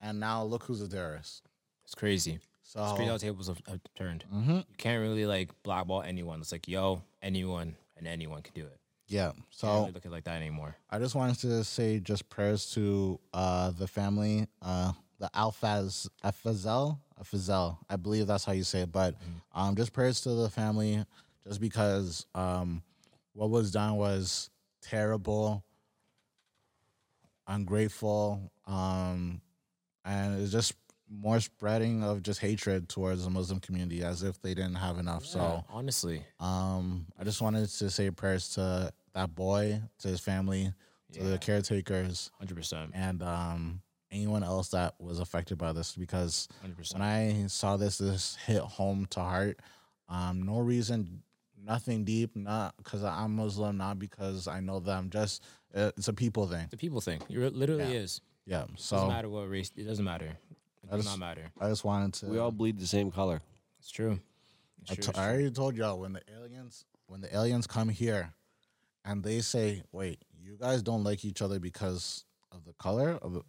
And now look who's a terrorist. It's crazy. So crazy tables have, have turned. Mhm. You can't really like blackball anyone. It's like, yo, anyone and anyone can do it. Yeah, Can't so really look at like that anymore. I just wanted to say just prayers to uh, the family, uh, the Alfaz Afazel, Afazel. I believe that's how you say it. But um, just prayers to the family, just because um, what was done was terrible, ungrateful, um, and it's just more spreading of just hatred towards the Muslim community as if they didn't have enough. So. honestly, Um, I just wanted to say prayers to that boy, to his family, to the caretakers, hundred percent, and um, anyone else that was affected by this. Because hundred percent. when I saw this, this hit home to heart. Um, no reason, nothing deep, not because I'm Muslim, not because I know them. Just uh, it's a people thing. The people thing. it literally Yeah. is. Yeah. it Doesn't So matter what race. It doesn't matter. It does just- not matter. I just wanted to. We all bleed the same color. It's true. It's I, true, to- it's I true. already told y'all when the aliens when the aliens come here and they say, "Wait, you guys don't like each other because of the color of the,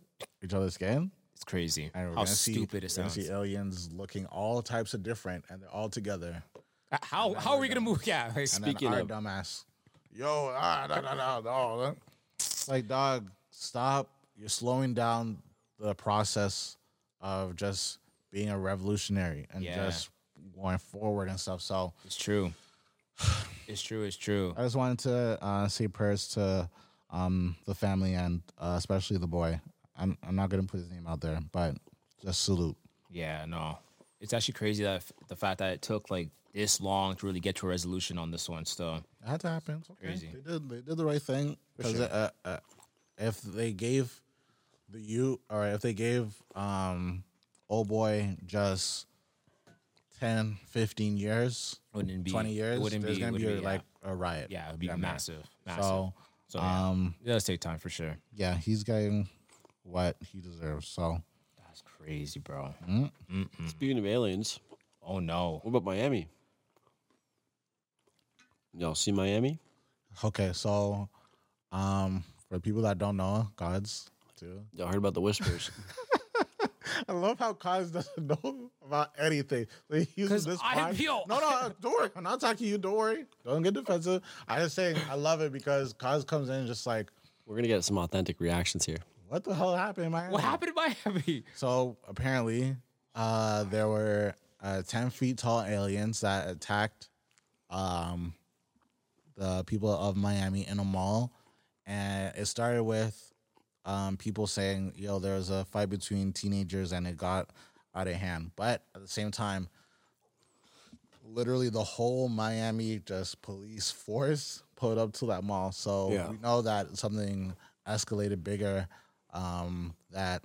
each other's skin." It's crazy. And we're How gonna see, stupid it we're gonna sounds. see aliens looking all types of different, and they're all together. Uh, How how are we gonna move? Yeah. like, And Speaking then our of- dumbass, yo, ah, da, da, da, da, da. like dog, stop! You're slowing down the process of just being a revolutionary and Yeah. just going forward and stuff. So. It's true. It's true. It's true. I just wanted to uh, say prayers to um, the family and uh, especially the boy. I'm I'm not gonna put his name out there, but just salute. Yeah. No. It's actually crazy that the fact that it took like this long to really get to a resolution on this one. Still, It had to happen. It's okay. Crazy. They did they did the right thing because uh, uh, if they gave the you or if they gave um old boy just 10, 15 years, wouldn't be twenty years, wouldn't there's be. gonna be wouldn't like a riot. yeah. yeah, it would be massive. Massive. So So, yeah, um it does take time for sure. yeah, he's getting what he deserves. So That's crazy, bro. Speaking of aliens, Oh no. what about Miami? Y'all see Miami? Okay, so um for people that don't know, gods too. Y'all heard about the whispers? I love how Kaz doesn't know about anything. So he uses 'Cause this I- pod- yo. No, no, don't worry. I'm not talking to you. Don't worry. Don't get defensive. I just saying I love it because Kaz comes in just like, We're gonna get some authentic reactions here. what the hell happened in Miami? What happened in Miami? So apparently, uh, there were uh, 10 feet tall aliens that attacked um, the people of Miami in a mall, and it started with um, people saying, "Yo, there was a fight between teenagers and it got out of hand." But at the same time, literally the whole Miami just police force pulled up to that mall. So Yeah. we know that something escalated bigger um, that,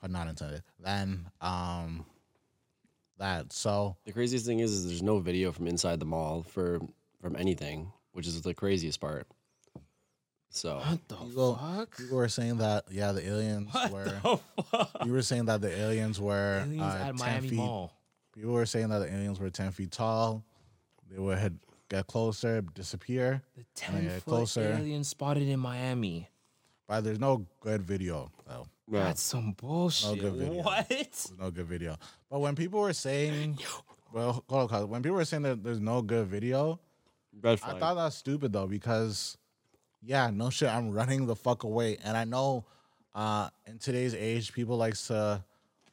but not intended. Then um, that. So The craziest thing is, is there's no video from inside the mall for from anything, which is the craziest part. So people, people were saying that yeah, the aliens were. You were saying that the aliens were Aliens uh, at 10 Miami feet. Mall. People were saying that the aliens were ten feet tall. They would had get closer, disappear. The and then 10 get foot closer. alien spotted in Miami. But there's no good video though. yeah. That's some bullshit. good video. What? There's no good video. But when people were saying, well, hold on, when people were saying that there's no good video, I thought that was stupid though because, yeah, no shit, I'm running the fuck away, and I know, uh, in today's age, people likes to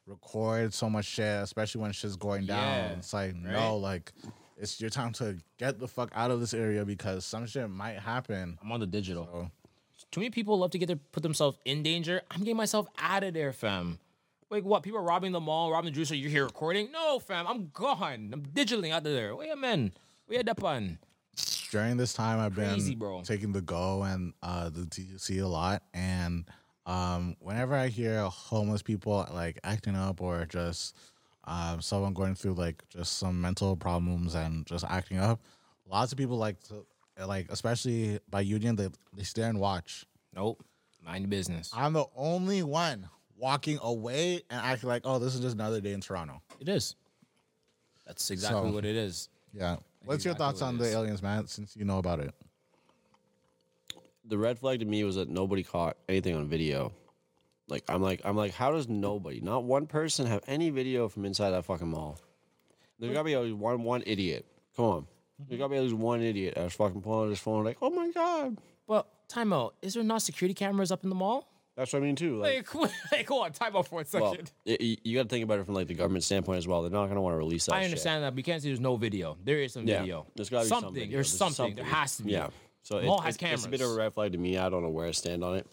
record so much shit, especially when shit's going down. Yeah, it's like right? no, like it's your time to get the fuck out of this area because some shit might happen. I'm on the digital. So, Too many people love to get their put themselves in danger. I'm getting myself out of there, fam. Like what? People are robbing the mall, robbing the juicer. You're here recording? No, fam. I'm gone. I'm digitally out of there. Wait a minute. Where that pan? During this time I've been Crazy, bro. taking the go and uh the TC a lot and um whenever I hear homeless people like acting up or just um someone going through like just some mental problems and just acting up lots of people like to like especially by union they they stare and watch Nope. Mind your business. I'm the only one walking away and acting like oh this is just another day in Toronto It is. That's exactly So- what it is. yeah what's your thoughts what on the aliens man since you know about it the red flag to me was that nobody caught anything on video. Like I'm like I'm like, how does nobody, not one person, have any video from inside that fucking mall? There's gotta be at least one one idiot. Come on, there's gotta be at least one idiot that's fucking pulling out his phone like, oh my god. But time out. Is there not security cameras up in the mall? That's what I mean too. Like, Like, like hold on. Time out for a well, second. y- y- you got to think about it from like the government standpoint as well. They're not gonna want to release that. I shit. understand that. But you can't say there's no video. There is some Yeah, video. there's gotta be something. some video. There's something. There has to be. Yeah. So Mall it's, has it's, it's a bit of a red flag to me. I don't know where I stand on it.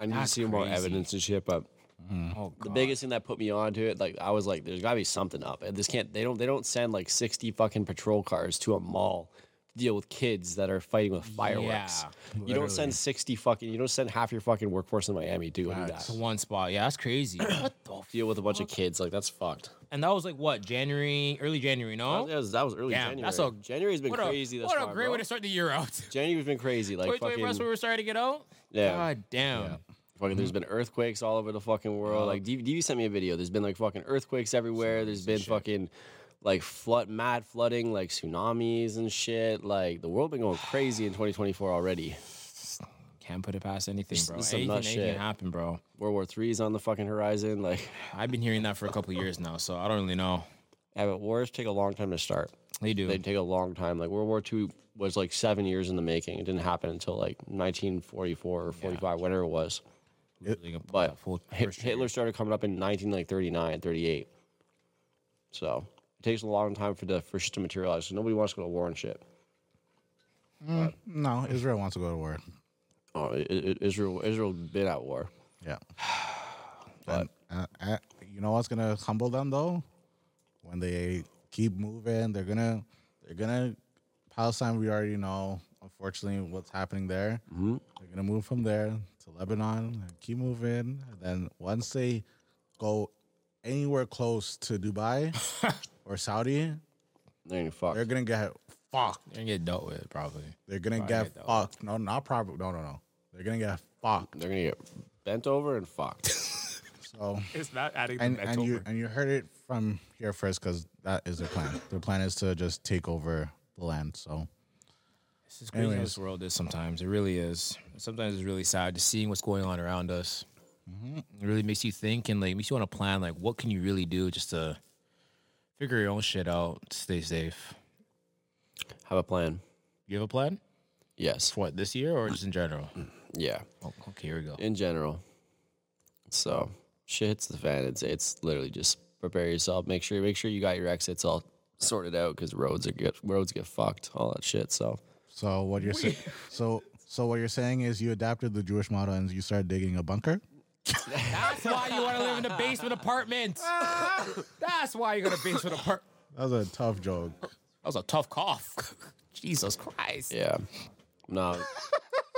I need That's to see more evidence and shit, but mm-hmm. Oh, the biggest thing that put me onto it, like I was like, there's gotta be something up. And this can't they don't they don't send like sixty fucking patrol cars to a mall to deal with kids that are fighting with fireworks. Yeah, you don't send sixty fucking you don't send half your fucking workforce in Miami do that. To one spot. Yeah, that's crazy. what the? Deal with a bunch of kids, like that's fucked. and that was like what? January, early January. No. That was, that was early Damn, January. that's a- January's been what crazy a, what far, a great bro. way to start the year out. January's been crazy. Like Wait, wait, fucking, that's where we're starting to get out. yeah. God damn. Fucking, there's been earthquakes all over the fucking world. Like, DV, sent me a video. There's been like fucking earthquakes everywhere. There's been fucking like flood, mad flooding, like tsunamis and shit. Like, the world been going crazy in 2024 already. Can't put it past anything, bro. Some Anything, anything shit. can happen, bro. World War Three is on the fucking horizon. Like, I've been hearing that for a couple years now, so I don't really know. yeah, but wars take a long time to start. They do. They take a long time. Like World War Two was like seven years in the making. It didn't happen until like 1944 or 45, whatever it was. Really But that full Hit- first trigger. Hitler started coming up in 1939, 38. So it takes a long time for the for shit to materialize. So nobody wants to go to war and shit. no Israel wants to go to war Oh, I- I- Israel, Israel been at war. Yeah. But uh, uh, you know what's gonna humble them though? When they keep moving, they're gonna they're gonna Palestine. We already know, unfortunately, what's happening there. Mm-hmm. They're gonna move from there to Lebanon and keep moving. And then once they go anywhere close to Dubai or Saudi, They ain't fucked. they're gonna get fucked. They're gonna get dealt with probably. They're gonna Probably get get dealt fucked. No, not probably. No, no, no. They're gonna get fucked. They're gonna get bent over and fucked. So. It's not adding and and you and you heard it from here first because that is their plan. their plan is to just take over the land. So It's just crazy how Anyways. this world is sometimes. It really is. Sometimes it's really sad just seeing what's going on around us. Mm-hmm. It really makes you think and like makes you want to plan like what can you really do just to figure your own shit out, stay safe. Have a plan. You have a plan Yes. for what this year or just in general? Yeah. Oh, okay, here we go. In general. So shit hits the fan. It's it's literally just prepare yourself. Make sure make sure you got your exits all sorted out because roads are get roads get fucked, all that shit. So So what you're saying? So so what you're saying is you adapted the Jewish model and you started digging a bunker. That's why you want to live in a basement apartment. That's why you're gonna basement apartment. That was a tough joke. That was a tough cough. Jesus Christ. yeah, no,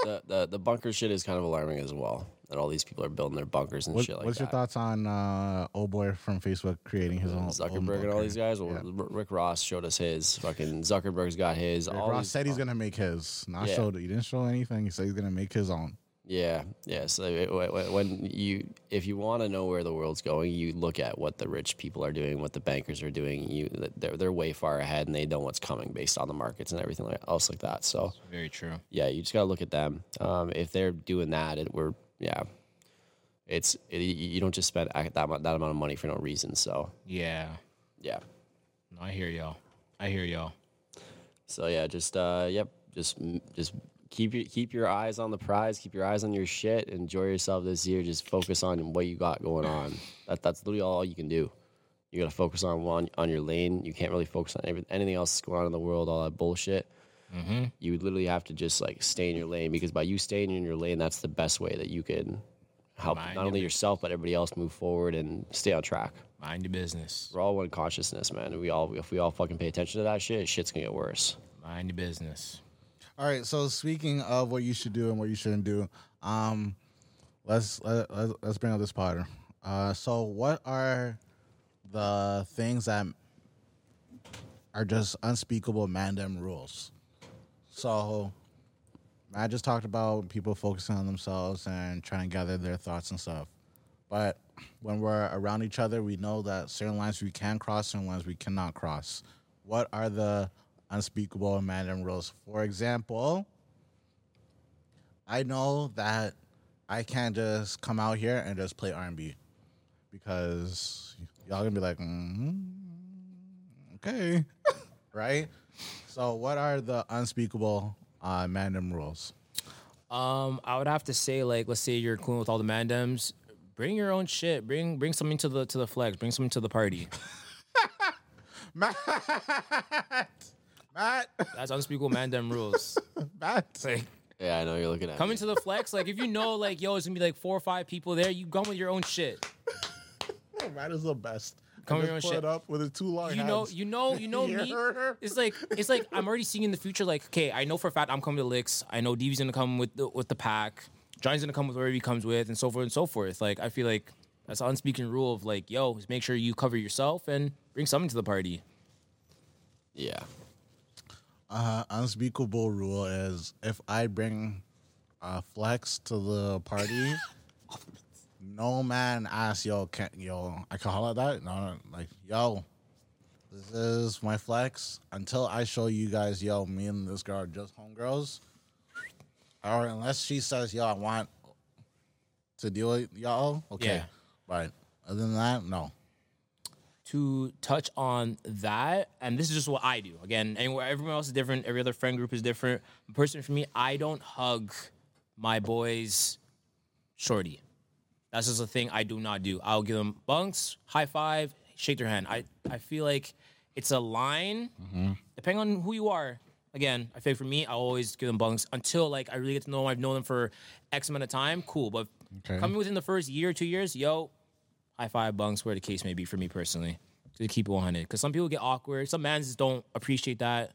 the, the the bunker shit is kind of alarming as well. That all these people are building their bunkers and What- shit like what's that. your thoughts on uh, old boy from Facebook creating his own own Zuckerberg and all bunker? these guys. Well, Yeah. R- Rick Ross showed us his. Fucking Zuckerberg's got his. Rick all Ross these- said he's gonna make his. Not Yeah. showed. He didn't show anything. He said he's gonna make his own. Yeah, yeah. So it- wh- wh- when you, if you want to know where the world's going, you look at what the rich people are doing, what the bankers are doing. You, they're they're way far ahead, and they know what's coming based on the markets and everything else like that. So Very true. yeah, you just gotta look at them. Um, if they're doing that, it, we're yeah. It's it, you don't just spend that amount, that amount of money for no reason. So Yeah. yeah. No, I hear y'all. I hear y'all. So yeah, just uh, yep, just just keep your keep your eyes on the prize, keep your eyes on your shit, enjoy yourself this year. Just focus on what you got going on. That that's literally all you can do. You gotta focus on one on your lane. You can't really focus on anything else that's going on in the world, all that bullshit. Mm-hmm. You would literally have to just like stay in your lane because by you staying in your lane, that's the best way that you can help Mind not only yourself but everybody else move forward and stay on track. Mind your business. We're all one consciousness, man. We all if we all fucking pay attention to that shit, shit's gonna get worse. Mind your business. All right. So speaking of what you should do and what you shouldn't do, um, let's let, let's, let's bring up this Potter. Uh, so what are the things that are just unspeakable mandem rules? So Matt just talked about people focusing on themselves and trying to gather their thoughts and stuff. But when we're around each other, we know that certain lines we can cross, certain lines we cannot cross. What are the unspeakable mandem rules? For example, I know that I can't just come out here and just play R&B because y'all gonna be like, mm okay, right? So, what are the unspeakable uh, mandem rules? Um, I would have to say, like, let's say you're cool with all the mandems. Bring your own shit. Bring bring something to the to the flex. Bring something to the party. Matt, Matt, That's unspeakable mandem rules. Matt. It's like Yeah, I know you're looking at come me. into the flex. Like if you know, like yo, it's gonna be like four or five people there. You come with your own shit. Matt is the best. Come I with your just own put shit. up with his two long You know, hands. you know, you know me. It's like it's like I'm already seeing in the future. Like, okay, I know for a fact I'm coming to licks. I know DV's gonna come with the, with the pack. Johnny's gonna come with whatever he comes with, and so forth and so forth. Like, I feel like that's an unspeaking rule of like, yo, just make sure you cover yourself and bring something to the party. Yeah. Uh, unspeakable rule is if I bring uh, flex to the party, no man asks, yo, can yo, I can holler at that? No, no, like, yo, this is my flex. Until I show you guys, yo, me and this girl are just homegirls. Or unless she says, yo, I want to deal with y'all, okay. Yeah. But other than that, no. To touch on that, and this is just what I do. Again, anywhere everyone else is different. Every other friend group is different. Personally, for me, I don't hug my boys shorty. That's just a thing I do not do. I'll give them bunks, high five, shake their hand. I, I feel like it's a line, mm-hmm. depending on who you are. Again, I feel like for me, I always give them bunks until like I really get to know them. I've known them for X amount of time. Cool, but Okay. coming within the first year, two years, yo, high five bunks, where the case may be for me personally, to keep it 100. Because some people get awkward. Some mans just don't appreciate that,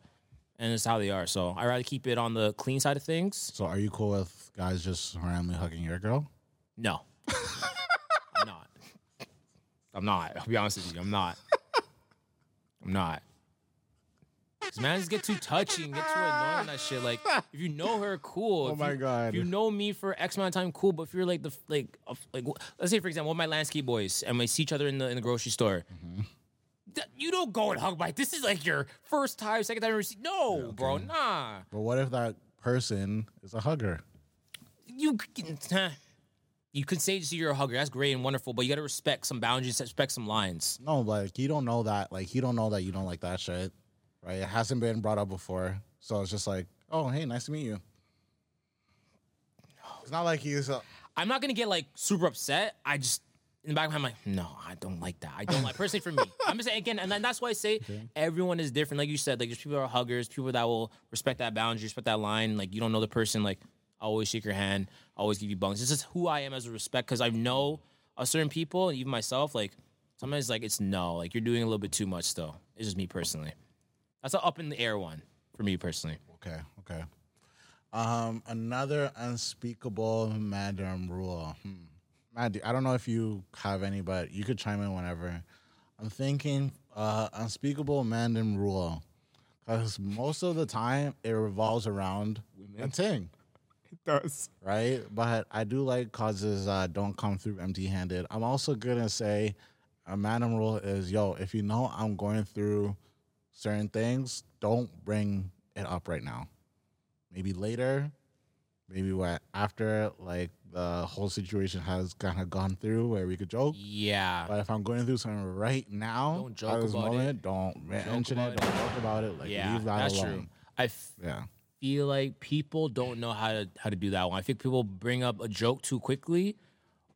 and it's how they are. So I rather keep it on the clean side of things. So are you cool with guys just randomly hugging your girl? No, I'm not. I'm not. I'll be honest with you. I'm not. I'm not. Cause man, just get too touchy and get too annoying on that shit. Like, if you know her, cool. Oh If my you- God. If you know me for X amount of time, cool. But if you're like the like like let's say for example, one of my landscape boys and we see each other in the in the grocery store. Mm-hmm. th- You don't go and hug my. This is like your first time, second time. see- No, bro, nah. But what if that person is a hugger? you can- you could say to you're a hugger. That's great and wonderful, but you got to respect some boundaries, respect some lines. No, like you don't know that. Like you don't know that you don't like that shit, right? It hasn't been brought up before, so it's just like, oh, hey, nice to meet you. It's not like he's. I'm not gonna get like super upset. I just in the back of my mind, I'm like, no, I don't like that. I don't like personally for me. I'm just saying again, and then that's why I say everyone is different. Like you said, like there's people that are huggers, people that will respect that boundary, respect that line. Like you don't know the person, like I always shake your hand, I always give you bunks. This is who I am as a respect because I know a certain people, even myself, like sometimes like it's no, like you're doing a little bit too much Though It's just me personally. That's an up in the air one for me personally. Okay, okay. Um, another unspeakable mandem rule. Hmm. Matt, I don't know if you have any, but you could chime in whenever. I'm thinking uh, unspeakable mandem rule, because most of the time it revolves around a thing, It does. right? But I do like causes uh, don't come through empty-handed. I'm also gonna say a mandem rule is yo. If you know I'm going through certain things, don't bring it up right now maybe later, maybe what after like the whole situation has kind of gone through where we could joke. Yeah. But if I'm going through something right now, Don't joke at this about it. moment, don't mention it, don't talk about it. Like yeah. leave that That's alone. true. I f- Yeah. feel like people don't know how to how to do that one. I think people bring up a joke too quickly,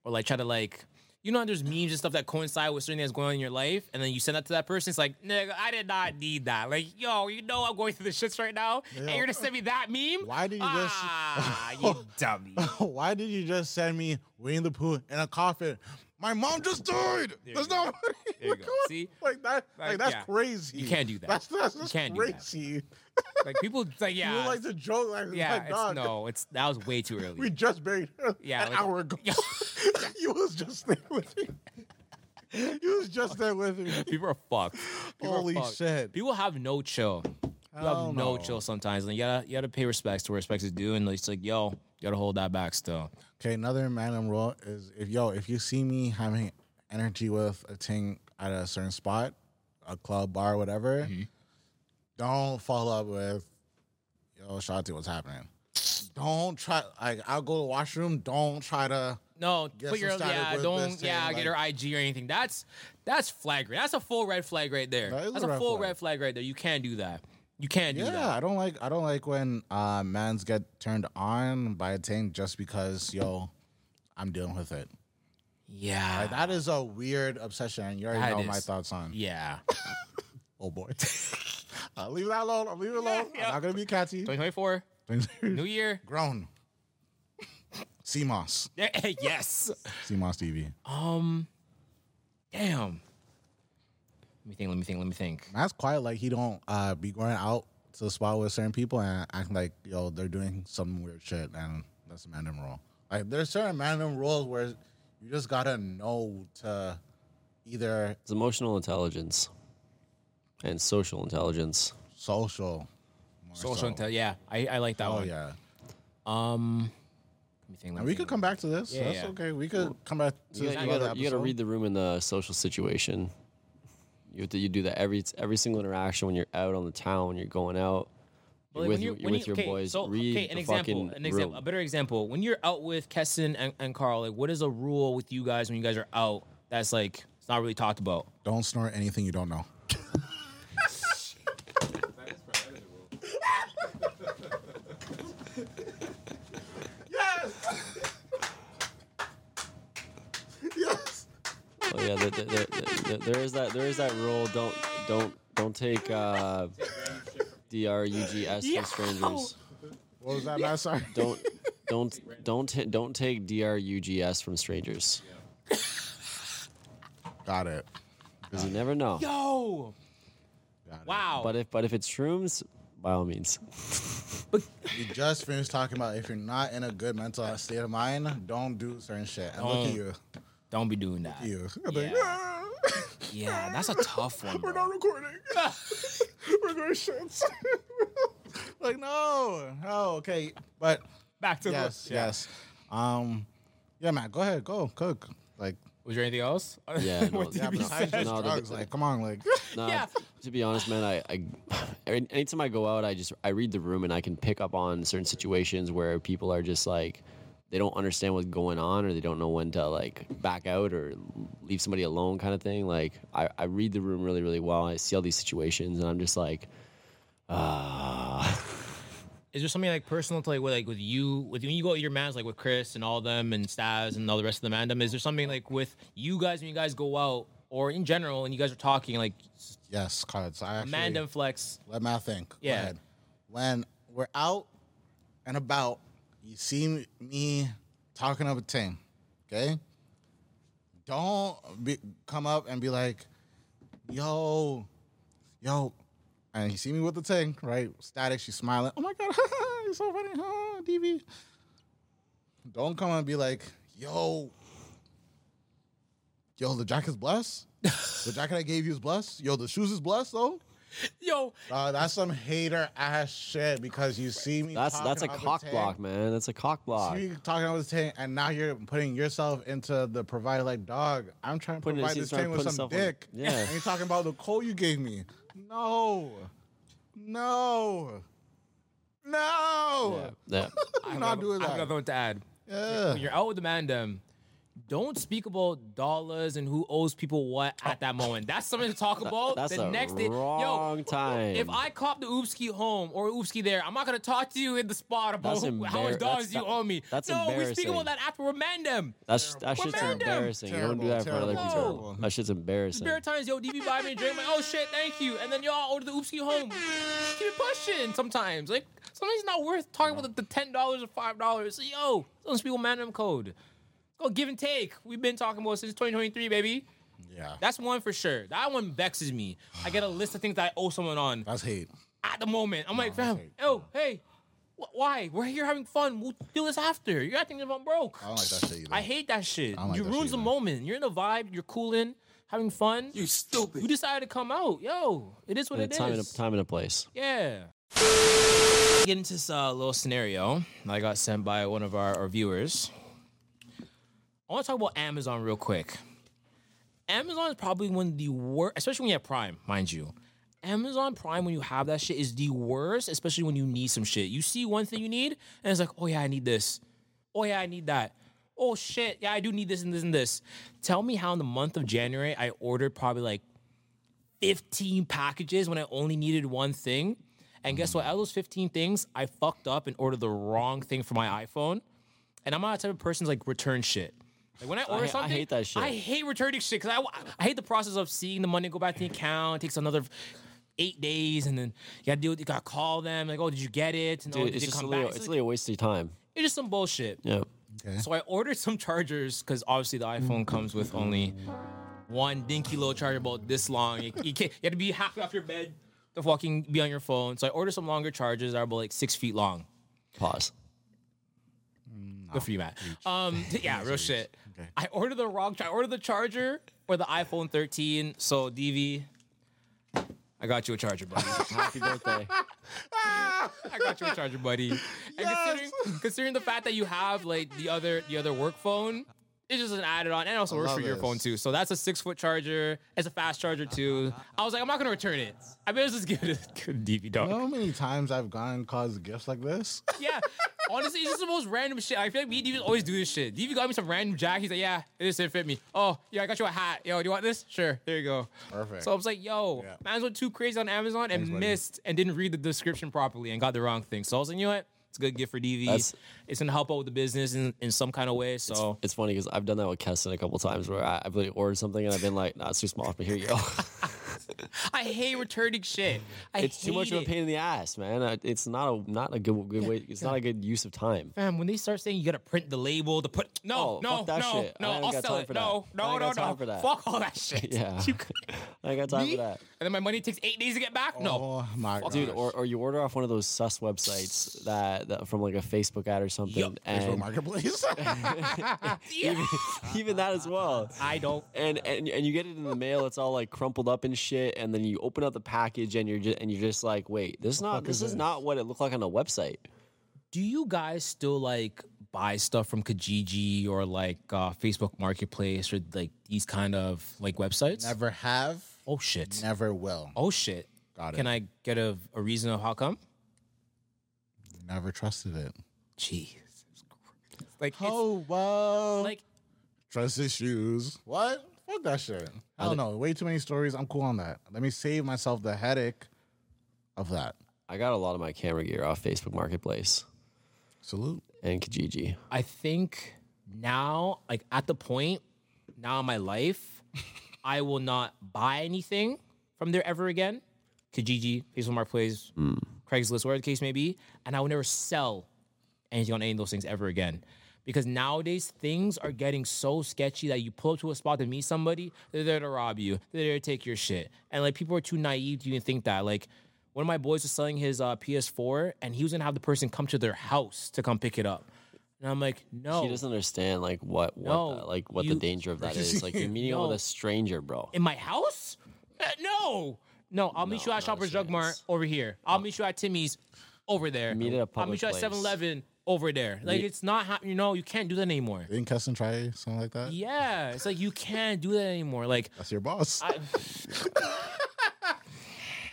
or like try to like you know there's memes and stuff that coincide with certain things going on in your life, and then you send that to that person. It's like, nigga, I did not need that. Like, yo, you know I'm going through the shits right now, and you're gonna send me that meme? Why did you just- ah, you dummy? Why did you just send me Winnie the Pooh in a coffin? My mom just died. you That's go. There you go. See? like that. Like, Like, that's yeah. crazy. You can't do that. That's that's, You do that. crazy. Like people, like yeah, You like to joke like, yeah, like it's, no, it's that was way too early. We just buried her Yeah, an like- hour ago. you was just there with me. You was just there with me. People are fucked. People are Holy fucked. shit. People have no chill. Hell have no no. chill sometimes. And you gotta you gotta pay respects to where respects is due. And it's like, yo, you gotta hold that back still. Okay, another random rule is if yo, if you see me having energy with a ting at a certain spot, a club, bar, whatever, Mm-hmm. don't follow up with yo, Shati, what's happening? Don't try like I'll go to the washroom, don't try to No, put your yeah, don't yeah, thing, get her IG or anything. That's that's flagrant. That's a full red flag right there. That is That's a a, full flag. red flag right there. You can't do that. You can't do Yeah, that. I don't like I don't like when uh mans get turned on by a ting just because yo, I'm dealing with it. Yeah. Like, that is a weird obsession, and you already That know my thoughts on. yeah. Oh boy. I'll leave that alone. I'll leave it alone. yeah. I'm not gonna be catchy. 2024, new year. Grown. CMOS. Yeah, yes. CMOS TV. Um, damn. Let me think. Let me think. Let me think. Matt's quiet like he don't uh be going out to the spot with certain people and acting like yo they're doing some weird shit and that's a random rule. Like there's certain random rules where you just gotta know to either It's emotional intelligence and social intelligence. social. more Social so. intel. Yeah, I, I like that Oh one. yeah. Um, let me think. Let And me we think. could come back to this. Yeah, That's yeah. okay. We could come back to You, this got, you, other gotta, you gotta episode. read the room in the social situation. You have to you do that every every single interaction when you're out on the town, when you're going out. You're like, with, when you're, when with your okay, boys. So, read okay, an example, fucking an example, room. a better example. When you're out with Keston and, and Carl, like, what is a rule with you guys when you guys are out that's like it's not really talked about? Don't snort anything you don't know. yes. Oh yeah, there, there, there, there- there is that there is that rule. Don't don't don't take uh, D R U G S from strangers. What was that, Matt? Sorry. Don't don't don't ta- don't take D R U G S from strangers Got it. because you never know. Yo, Got it. wow. But if but if it's shrooms, by all means. We just finished talking about if you're not in a good mental state of mind, don't do certain shit. And look at you. Don't be doing that. You. I'm like, Yeah. "Ah, Yeah, that's a tough one. we're bro. not recording. we're doing shits. like, no. Oh, okay. But Back to yes, the, yeah. yes. Um, yeah, man, go ahead, go cook. Like, Was there anything else? Yeah, no, What yeah, you besides say? just No, the- like, come on, like, No, Yeah. to be honest, man, I, I anytime I go out, I just I read the room and I can pick up on certain situations where people are just like they don't understand what's going on or they don't know when to like back out or leave somebody alone kind of thing. Like I, I read the room really really well. I see all these situations and I'm just like, ah, Is there something like personal to like with like with you with when you go with your mans like with Chris and all them and Staz and all the rest of the mandem? Is there something like with you guys when you guys go out or in general and you guys are talking like Yes, cards. I actually, mandem flex? Let me think. Go Yeah. ahead. When we're out and about, you see me talking up a thing, okay? Don't be, come up and be like, yo, yo. And you see me with the thing, right? Static, she's smiling. Oh my God, you're so funny, huh, DV? Don't come and be like, yo, yo, the jacket's blessed. the jacket I gave you is blessed. Yo, the shoes is blessed, though. Yo, Uh, that's some hater ass shit because you see me. That's that's a cock block, man. That's a cock block. See me talking about this tank, and now you're putting yourself into the provider like dog. I'm trying to Putting- provide he's this trying tank with some himself on- dick. Yeah. and you're talking about the coal you gave me. No, no, no. Yeah. I'm not doing that. I have that. nothing to add. Yeah. When you're out with the mandem, don't speak about dollars and who owes people what at that moment. That's something to talk about. That's the a next day, wrong yo, time. If I cop the Oopski home or Oopski there, I'm not gonna talk to you in the spot about That's how much dollars that's- you owe me. that's no, we speak about that after we're mandem. That's that shit's random. embarrassing. you don't do that in front of other Terrible, people. terrible. That shit's embarrassing. Spare times, yo, DB buy me a drink. I'm like, oh shit, thank you. And then y'all order the Oopski home. Keep it pushing sometimes. Like, sometimes it's not worth talking about the $10 or $5. So, yo, don't speak with mandem code. Go give and take. We've been talking about it since 2023, baby. Yeah, That's one for sure. That one vexes me. I get a list of things that I owe someone on that's hate. at the moment. I'm like, fam, hate. oh, hey, wh- why? We're here having fun. We'll do this after. You're acting if I'm broke. I don't like that shit either. I hate that shit. I don't like you that ruins shit the either. moment. You're in the vibe. You're cooling, having fun. You stupid. You decided to come out. Yo, it is what Yeah, it time, is. and a, time and a place. Yeah. Get into this uh, little scenario I got sent by one of our, our viewers. I want to talk about Amazon real quick. Amazon is probably one of the worst, especially when you have Prime, mind you. Amazon Prime, when you have that shit, is the worst, especially when you need some shit. You see one thing you need, and it's like, oh yeah, I need this. Oh yeah, I need that. Oh shit, yeah, I do need this and this and this. Tell me how in the month of January I ordered probably like 15 packages when I only needed one thing. And guess what? Mm-hmm. Out of those 15 things, I fucked up and ordered the wrong thing for my iPhone. And I'm not the type of person to, like return shit. Like when I order I something, hate that shit. I hate returning shit because I, I hate the process of seeing the money go back to the account. It takes another eight days, and then you gotta do it. You gotta call them like, "Oh, did you get it?" And oh, Dude, did it's it just a little, back? it's It's, like, little waste of time. it's just some bullshit. Yeah. Okay. So I ordered some chargers because obviously the iPhone comes with only one dinky little charger about this long. You, you can't. You have to be halfway off your bed to fucking be on your phone. So I ordered some longer chargers that are about like six feet long. Pause. Good for you, Matt. Um, yeah, real shit. Okay. I ordered the wrong. I ordered the charger for the iPhone 13. So DV, I got you a charger, buddy. Happy birthday. I got you a charger, buddy. And considering, considering the fact that you have like the other the other work phone, it's just an added on and it also works love for your this. phone too. So that's a six foot charger. It's a fast charger too. I was like, I'm not gonna return it. I better just give it a good DV dog. You know how many times I've gone and caused gifts like this? Yeah. Honestly, it's just the most random shit. I feel like me and DV always do this shit. DV got me some random jacket. He's like, yeah, this didn't fit me. Oh, yeah, I got you a hat. Yo, do you want this? Sure. There you go. Perfect. So I was like, yo, Yeah. man's went too crazy on Amazon and Thanks, buddy. missed and didn't read the description properly and got the wrong thing. So I was like, you know what? It's a good gift for DV. That's- it's gonna help out with the business in, in some kind of way. So It's funny because I've done that with Keston a couple times where I, I've really ordered something and I've been like, nah, it's too small for me. Here you go. I hate returning shit. I it's too much hate of a pain in the ass, man. Uh, It's not a not a good good way. It's not a good use of time. Fam, when they start saying you gotta print the label to put no, Oh, no, fuck that no, shit. no, I ain't I'll got sell time it. for No, that. no, I ain't no, got time no. for that. Fuck all that shit. Yeah. You- I ain't got time Me? for that. And then my money takes eight days to get back? No. Oh my god, Dude, or, or you order off one of those sus websites that, that from like a Facebook ad or something, Yup. Facebook and Marketplace. Yeah. even that as well. I don't. And, and and you get it in the mail. It's all like crumpled up and shit. And then you open up the package and you're just and you're just like, wait, this is not this is not what it looked like on the website. Do you guys still like buy stuff from Kijiji or like uh, Facebook Marketplace or like these kind of like websites? Never have, Oh shit. never will. Oh shit. Got it. Can I get a, a reason of how come? Never trusted it. Jesus Christ. Like Oh well, like trust issues. What? Fuck that shit. I don't know. Way too many stories. I'm cool on that. Let me save myself the headache of that. I got a lot of my camera gear off Facebook Marketplace Salute. and Kijiji. I think now, like at the point now in my life, I will not buy anything from there ever again. Kijiji, Facebook Marketplace, hmm. Craigslist, whatever the case may be, and I will never sell anything on any of those things ever again. Because nowadays things are getting so sketchy that you pull up to a spot to meet somebody, they're there to rob you, they're there to take your shit, and like people are too naive to even think that. Like one of my boys was selling his uh, PS4, and he was gonna have the person come to their house to come pick it up, and I'm like, no, He doesn't understand like what what No, the- like what you- the danger of that is. Like you're meeting up with a stranger, bro. in my house? Uh, no, no. I'll meet you at Shoppers Drug Mart over here. I'll meet you at Timmy's over there. Meet at a I'll meet you at place. 7-Eleven over there. Like Meet- it's not happening. You know, you can't do that anymore. Didn't Keston try something like that? Yeah, it's like you can't do that anymore. Like That's your boss. I,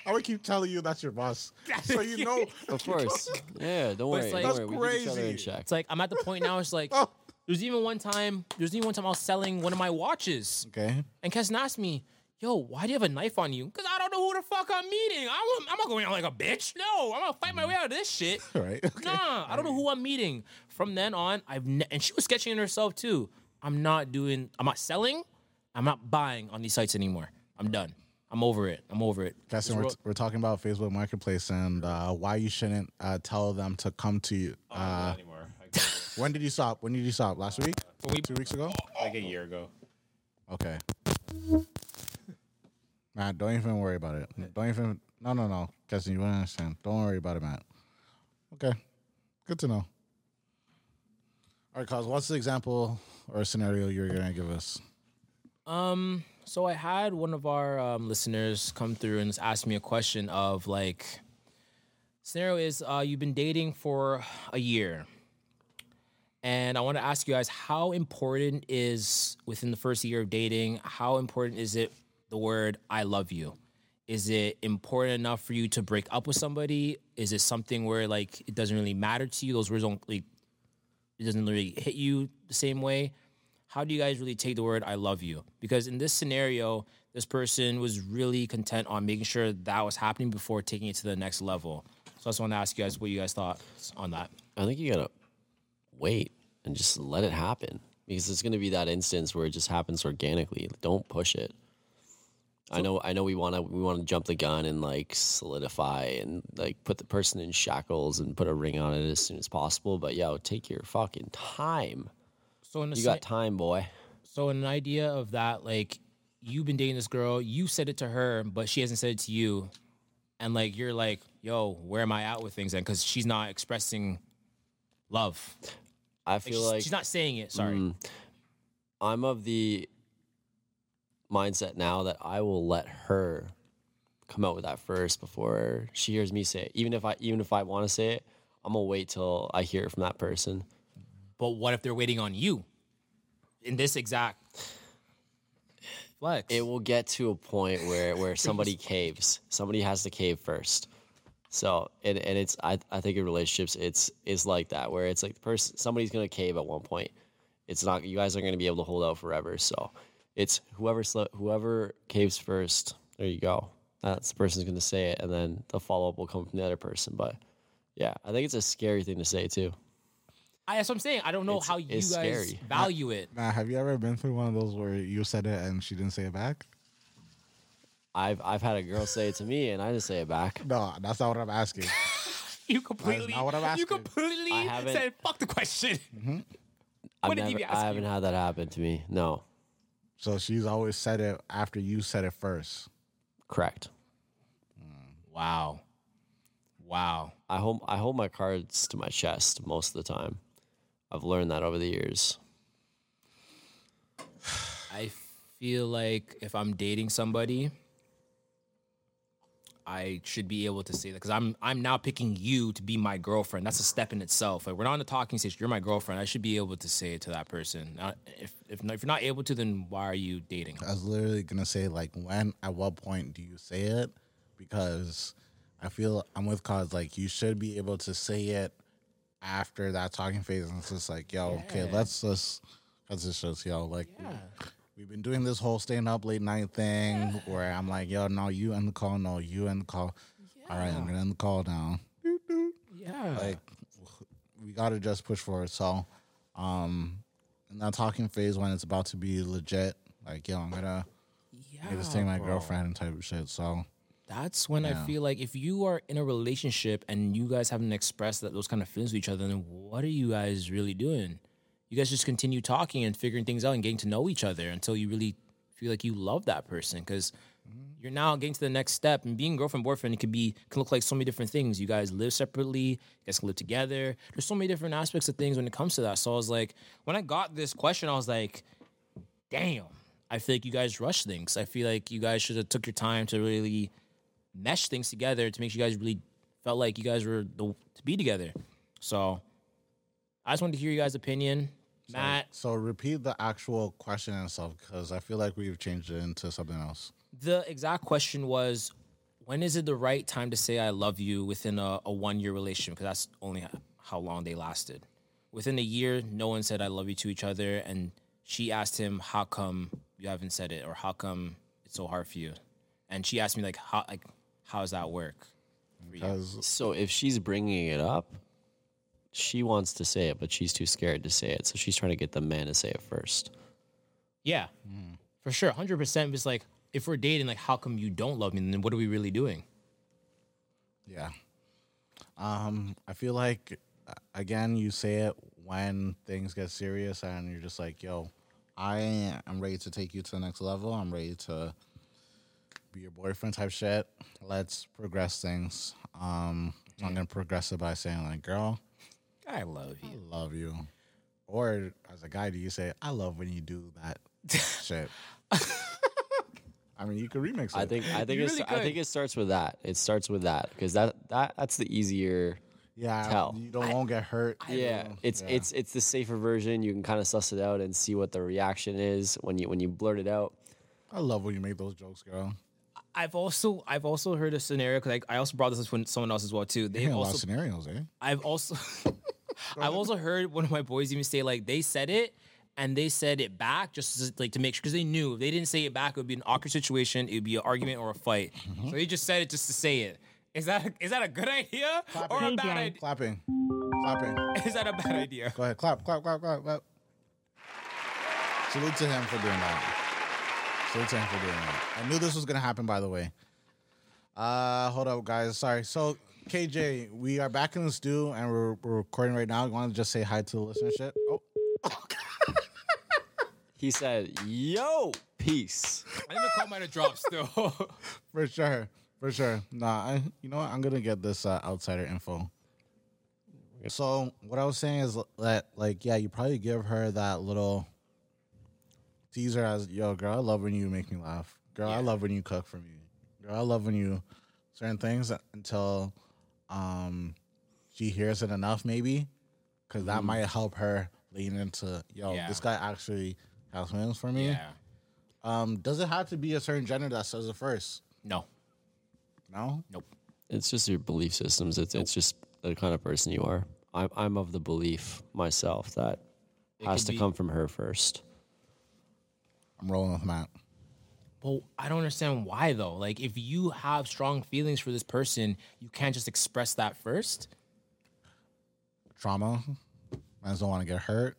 I, would keep telling you that's your boss, so you know. Of course. Yeah, don't worry. like- don't That's worry. We keep each other in crazy. check. it's like I'm at the point now. It's like Oh. there's even one time. There's even one time I was selling one of my watches, Okay. and Keston asked me, "Yo, why do you have a knife on you?" Because I don't know who the fuck I'm meeting. I'm, I'm not going out like a bitch. No, I'm gonna fight my way out of this shit. Right. Okay. Nah, I don't know who I'm meeting. From then on, I've ne- and she was sketching it herself too. I'm not doing. I'm not selling. I'm not buying on these sites anymore. I'm done. I'm over it. I'm over it. Keston, we're, we're talking about Facebook Marketplace and uh, why you shouldn't uh, tell them to come to you. I don't Uh, anymore. When did you stop? When did you stop? Last week? Two weeks ago? like a year ago. Okay. Matt, don't even worry about it. Don't even. No, no, no. Keston, you wouldn't understand. Don't worry about it, Matt. Okay. Good to know. All right, cause what's the example or scenario you're gonna give us? Um, so I had one of our um, listeners come through and ask me a question of like, scenario is uh, you've been dating for a year, and I want to ask you guys how important is within the first year of dating? How important is it the word "I love you"? Is it important enough for you to break up with somebody? Is it something where like it doesn't really matter to you? Those words don't like it doesn't really hit you the same way how do you guys really take the word I love you? Because in this scenario, this person was really content on making sure that was happening before taking it to the next level. So I just want to ask you guys what you guys thought on that. I think you gotta wait and just let it happen because it's gonna be that instance where it just happens organically. Don't push it. I know. I know. We want to. We want to jump the gun and like solidify and like put the person in shackles and put a ring on it as soon as possible. But yo, take your fucking time. So in a You sce- got time, boy. so an idea of that, like you've been dating this girl, you said it to her, but she hasn't said it to you, and like you're like, yo, where am I at with things then? Because she's not expressing love. I Like, feel she's, like she's not saying it. Sorry. Mm. I'm of the mindset now that I will let her come out with that first before she hears me say it. Even if I even if I want to say it, I'm gonna wait till I hear it from that person. But what if they're waiting on you in this exact flex? It will get to a point where where somebody caves. Somebody has to cave first. So and, and it's I, I think in relationships it's it's like that where it's like the person somebody's gonna cave at one point. It's not you guys are gonna be able to hold out forever. So it's whoever sl- whoever caves first. There you go. That's the person's gonna say it, and then the follow up will come from the other person. But yeah, I think it's a scary thing to say too. I, that's what I'm saying. I don't know It's- how you it's guys scary. value it. Matt, have you ever been through one of those where you said it and she didn't say it back? I've I've had a girl say it to me, and I didn't say it back. No, that's not what I'm asking. You completely, not what I'm you asking. completely I haven't- said fuck the question. Mm-hmm. I've What did he never, be I asking haven't you? had that happen to me. No, So she's always said it after you said it first. correct. Mm, wow, wow. I hold I hold my cards to my chest most of the time. I've learned that over the years. I feel like if I'm dating somebody, I should be able to say that because I'm I'm now picking you to be my girlfriend. That's a step in itself. Like we're not in the talking stage. You're my girlfriend. I should be able to say it to that person. If if if you're not able to, then why are you dating? I was literally gonna say like when at what point do you say it? Because I feel I'm with cause like you should be able to say it after that talking phase and it's just like, yo, okay, let's just let's just just yo, like we've been doing this whole staying up late night thing where I'm like, yo, no, you end the call, no, you end the call. All right, I'm gonna end the call now. Yeah. Like, we gotta just push forward. So, um, in that talking phase when it's about to be legit, like, yo, I'm gonna yeah, get this thing my bro. girlfriend and type of shit. So, That's when I feel like if you are in a relationship and you guys haven't expressed that those kind of feelings to each other, then what are you guys really doing? You guys just continue talking and figuring things out and getting to know each other until you really feel like you love that person because you're now getting to the next step. And being girlfriend boyfriend it could be can look like so many different things. You guys live separately, you guys can live together. There's so many different aspects of things when it comes to that. So I was like, when I got this question, I was like, damn. I feel like you guys rush things. I feel like you guys should have took your time to really mesh things together to make sure you guys really felt like you guys were the, to be together. So I just wanted to hear you guys' opinion. Matt, so repeat the actual question itself because I feel like we've changed it into something else. the exact question was when is it the right time to say I love you within a, a one year relationship? Because that's only how long they lasted. Within a year, no one said I love you to each other. And she asked him, How come you haven't said it? Or how come it's so hard for you? And she asked me, like, how, like, how does that work? Because So if she's bringing it up, she wants to say it, but she's too scared to say it. So she's trying to get the man to say it first. Yeah, for sure, hundred percent. It's like if we're dating, like, how come you don't love me? Then what are we really doing? Yeah. Um, I feel like uh, again, you say it when things get serious and you're just like, yo, I am ready to take you to the next level. I'm ready to be your boyfriend type shit. Let's progress things. Um, so I'm gonna progress it by saying like, girl, I love I you. love you. Or as a guy, do you say, I love when you do that shit? I mean, you could remix it. I think I think You it's, really I think it starts with that. It starts with that because that that that's the easier. yeah, tell. you don't won't get hurt. Yeah, it's Yeah. it's it's the safer version. You can kind of suss it out and see what the reaction is when you when you blurt it out. I love when you make those jokes, girl. I've also I've also heard a scenario because I, I also brought this up with someone else as well too. They've Hearing a lot of also scenarios, eh? I've also I've also heard one of my boys even say like they said it and they said it back just to, like to make sure because they knew if they didn't say it back it would be an awkward situation it would be an argument or a fight Mm-hmm. so they just said it just to say it is that is that a good idea or a bad idea Clapping. Clapping. is that a bad idea Go ahead. Clap, clap, clap, clap, clap. Salute to him for doing that. Salute to him for doing that. I knew this was gonna happen, by the way. Uh hold up, guys. Sorry. So KJ, we are back in the stew and we're, we're recording right now. You want to just say hi to the listenership? Oh, He said, "Yo, peace." I think the call might have dropped still for sure, for sure. Nah, I, you know what? I'm gonna get this uh, outsider info. So what I was saying is that, like, yeah, you probably give her that little teaser as, "Yo, girl, I love when you make me laugh. Girl, I love when you cook for me. Girl, I love when you certain things." Until um, she hears it enough, maybe, because that might help her lean into, "Yo, Yeah. this guy actually has feelings for me." yeah Um, does it have to be a certain gender that says it first? no No. nope It's just your belief systems. It's it's just the kind of person you are. I'm I'm of the belief myself that It has to be- come from her first. I'm rolling with Matt. But I don't understand why though. Like if you have strong feelings for this person, you can't just express that first. Trauma. Mans don't want to get hurt.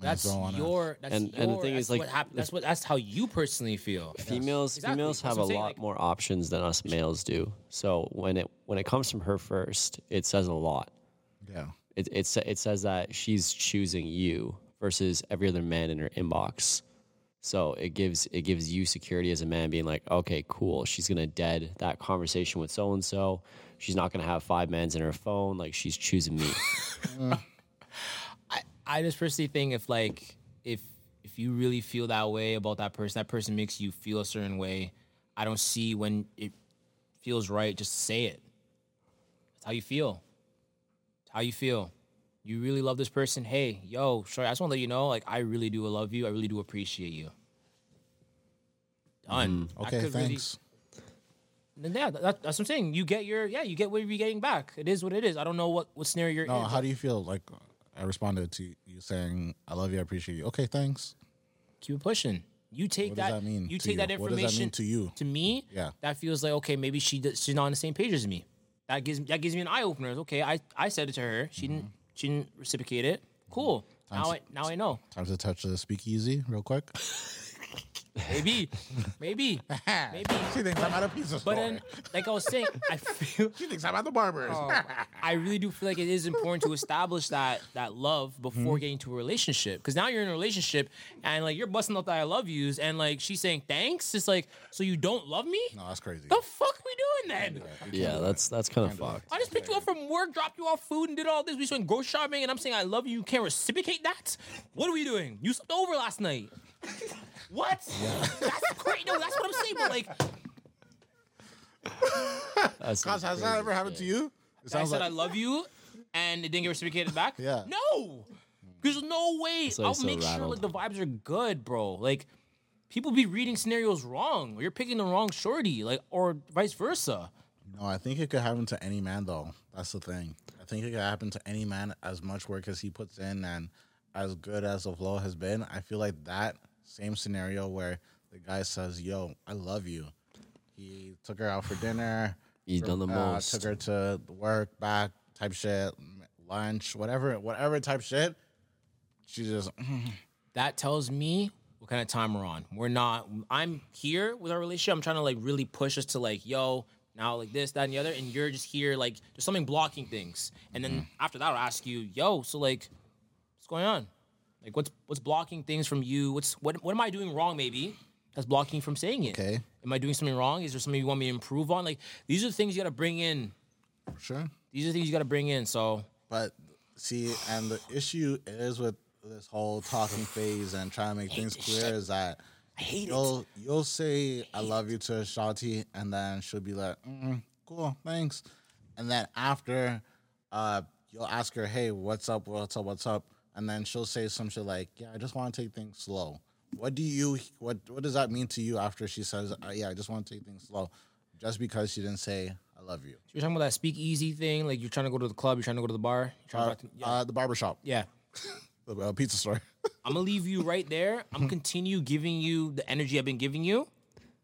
Mans That's don't wanna- your. That's And- your, and the thing that's is, like, what hap- that's what that's how you personally feel. Females Exactly. females have a saying, lot like- more options than us males do. So when it when it comes from her first, it says a lot. Yeah. It it, sa- it says that she's choosing you versus every other man in her inbox. So it gives it gives you security as a man, being like, okay, cool. She's gonna dead that conversation with so and so. She's not gonna have five mans in her phone. Like she's choosing me. I I just personally think if like if if you really feel that way about that person, that person makes you feel a certain way. I don't see when it feels right just say it. That's how you feel. It's how you feel. You really love this person. Hey, yo, sorry, I just want to let you know, like I really do love you. I really do appreciate you. Done. Mm, that Okay. could really- Thanks. yeah, that, that's what I'm saying. You get your yeah, you get what you're getting back. It is what it is. I don't know what what scenario you're No. in. How do you feel? Like I responded to you saying, "I love you. I appreciate you." Okay. Thanks. Keep pushing. You take What does that, that mean You take that you? What does that information mean to you? To me, Yeah. that feels like okay, maybe she does, she's not on the same page as me. That gives that gives me an eye opener. Okay, I, I said it to her. She didn't mm-hmm. She didn't reciprocate it. Cool. Now I now I know. Time to touch the speakeasy real quick. Maybe, maybe, maybe. She thinks I'm at a pizza store. But then, like I was saying, I feel she thinks I'm at the barber's. I really do feel like it is important to establish that that love Mm-hmm. before getting to a relationship. Because now you're in a relationship and like you're busting out the I love yous and like she's saying thanks. It's like so you don't love me? no, that's crazy. The fuck we doing then? Yeah, that's that's kind of fucked. I just picked you up from work, dropped you off food, and did all this. We just went grocery shopping, and I'm saying I love you. You can't reciprocate that. What are we doing? You slept over last night. What? That's great. No, that's what I'm saying. But like, That's Cos, has that ever happened to you? It I sounds said like I love you, and it didn't get reciprocated back. Yeah. No, there's no way. why I'll he's so make sure rattled. like the vibes are good, bro. Like people be reading scenarios wrong, or you're picking the wrong shorty, like or vice versa. No, I think it could happen to any man though. That's the thing. I think it could happen to any man as much work as he puts in and as good as the flow has been. I feel like that same scenario where the guy says, "Yo, I love you." He took her out for dinner. He's done the uh, most. Took her to work, back type shit, lunch, whatever, whatever type shit. She just that tells me what kind of time we're on. We're not. I'm here with our relationship. I'm trying to like really push us to like, yo, now like this, that, and the other, and you're just here like there's something blocking things. And then Mm-hmm. after that, I'll ask you, yo, so like, what's going on? Like, what's what's blocking things from you? What's what what am I doing wrong? Maybe that's blocking you from saying it. Okay. Am I doing something wrong? Is there something you want me to improve on? Like these are the things you got to bring in. sure. These are the things you got to bring in. So But see, and the issue is with this whole talking phase and trying to make things clear is that I hate it. you'll you'll say I love you to Shawty, and then she'll be like, mm, "Cool, thanks," and then after, uh, you'll ask her, "Hey, what's up? What's up? What's up?" And then she'll say some shit like, "Yeah, I just want to take things slow." What do you what What does that mean to you after she says, uh, "Yeah, I just want to take things slow," just because she didn't say I love you? you're talking about that speakeasy thing. Like you're trying to go to the club. You're trying to go to the bar. You're trying Uh, to yeah. uh, the barbershop, yeah. the uh, pizza store. I'm gonna leave you right there. I'm gonna continue giving you the energy I've been giving you,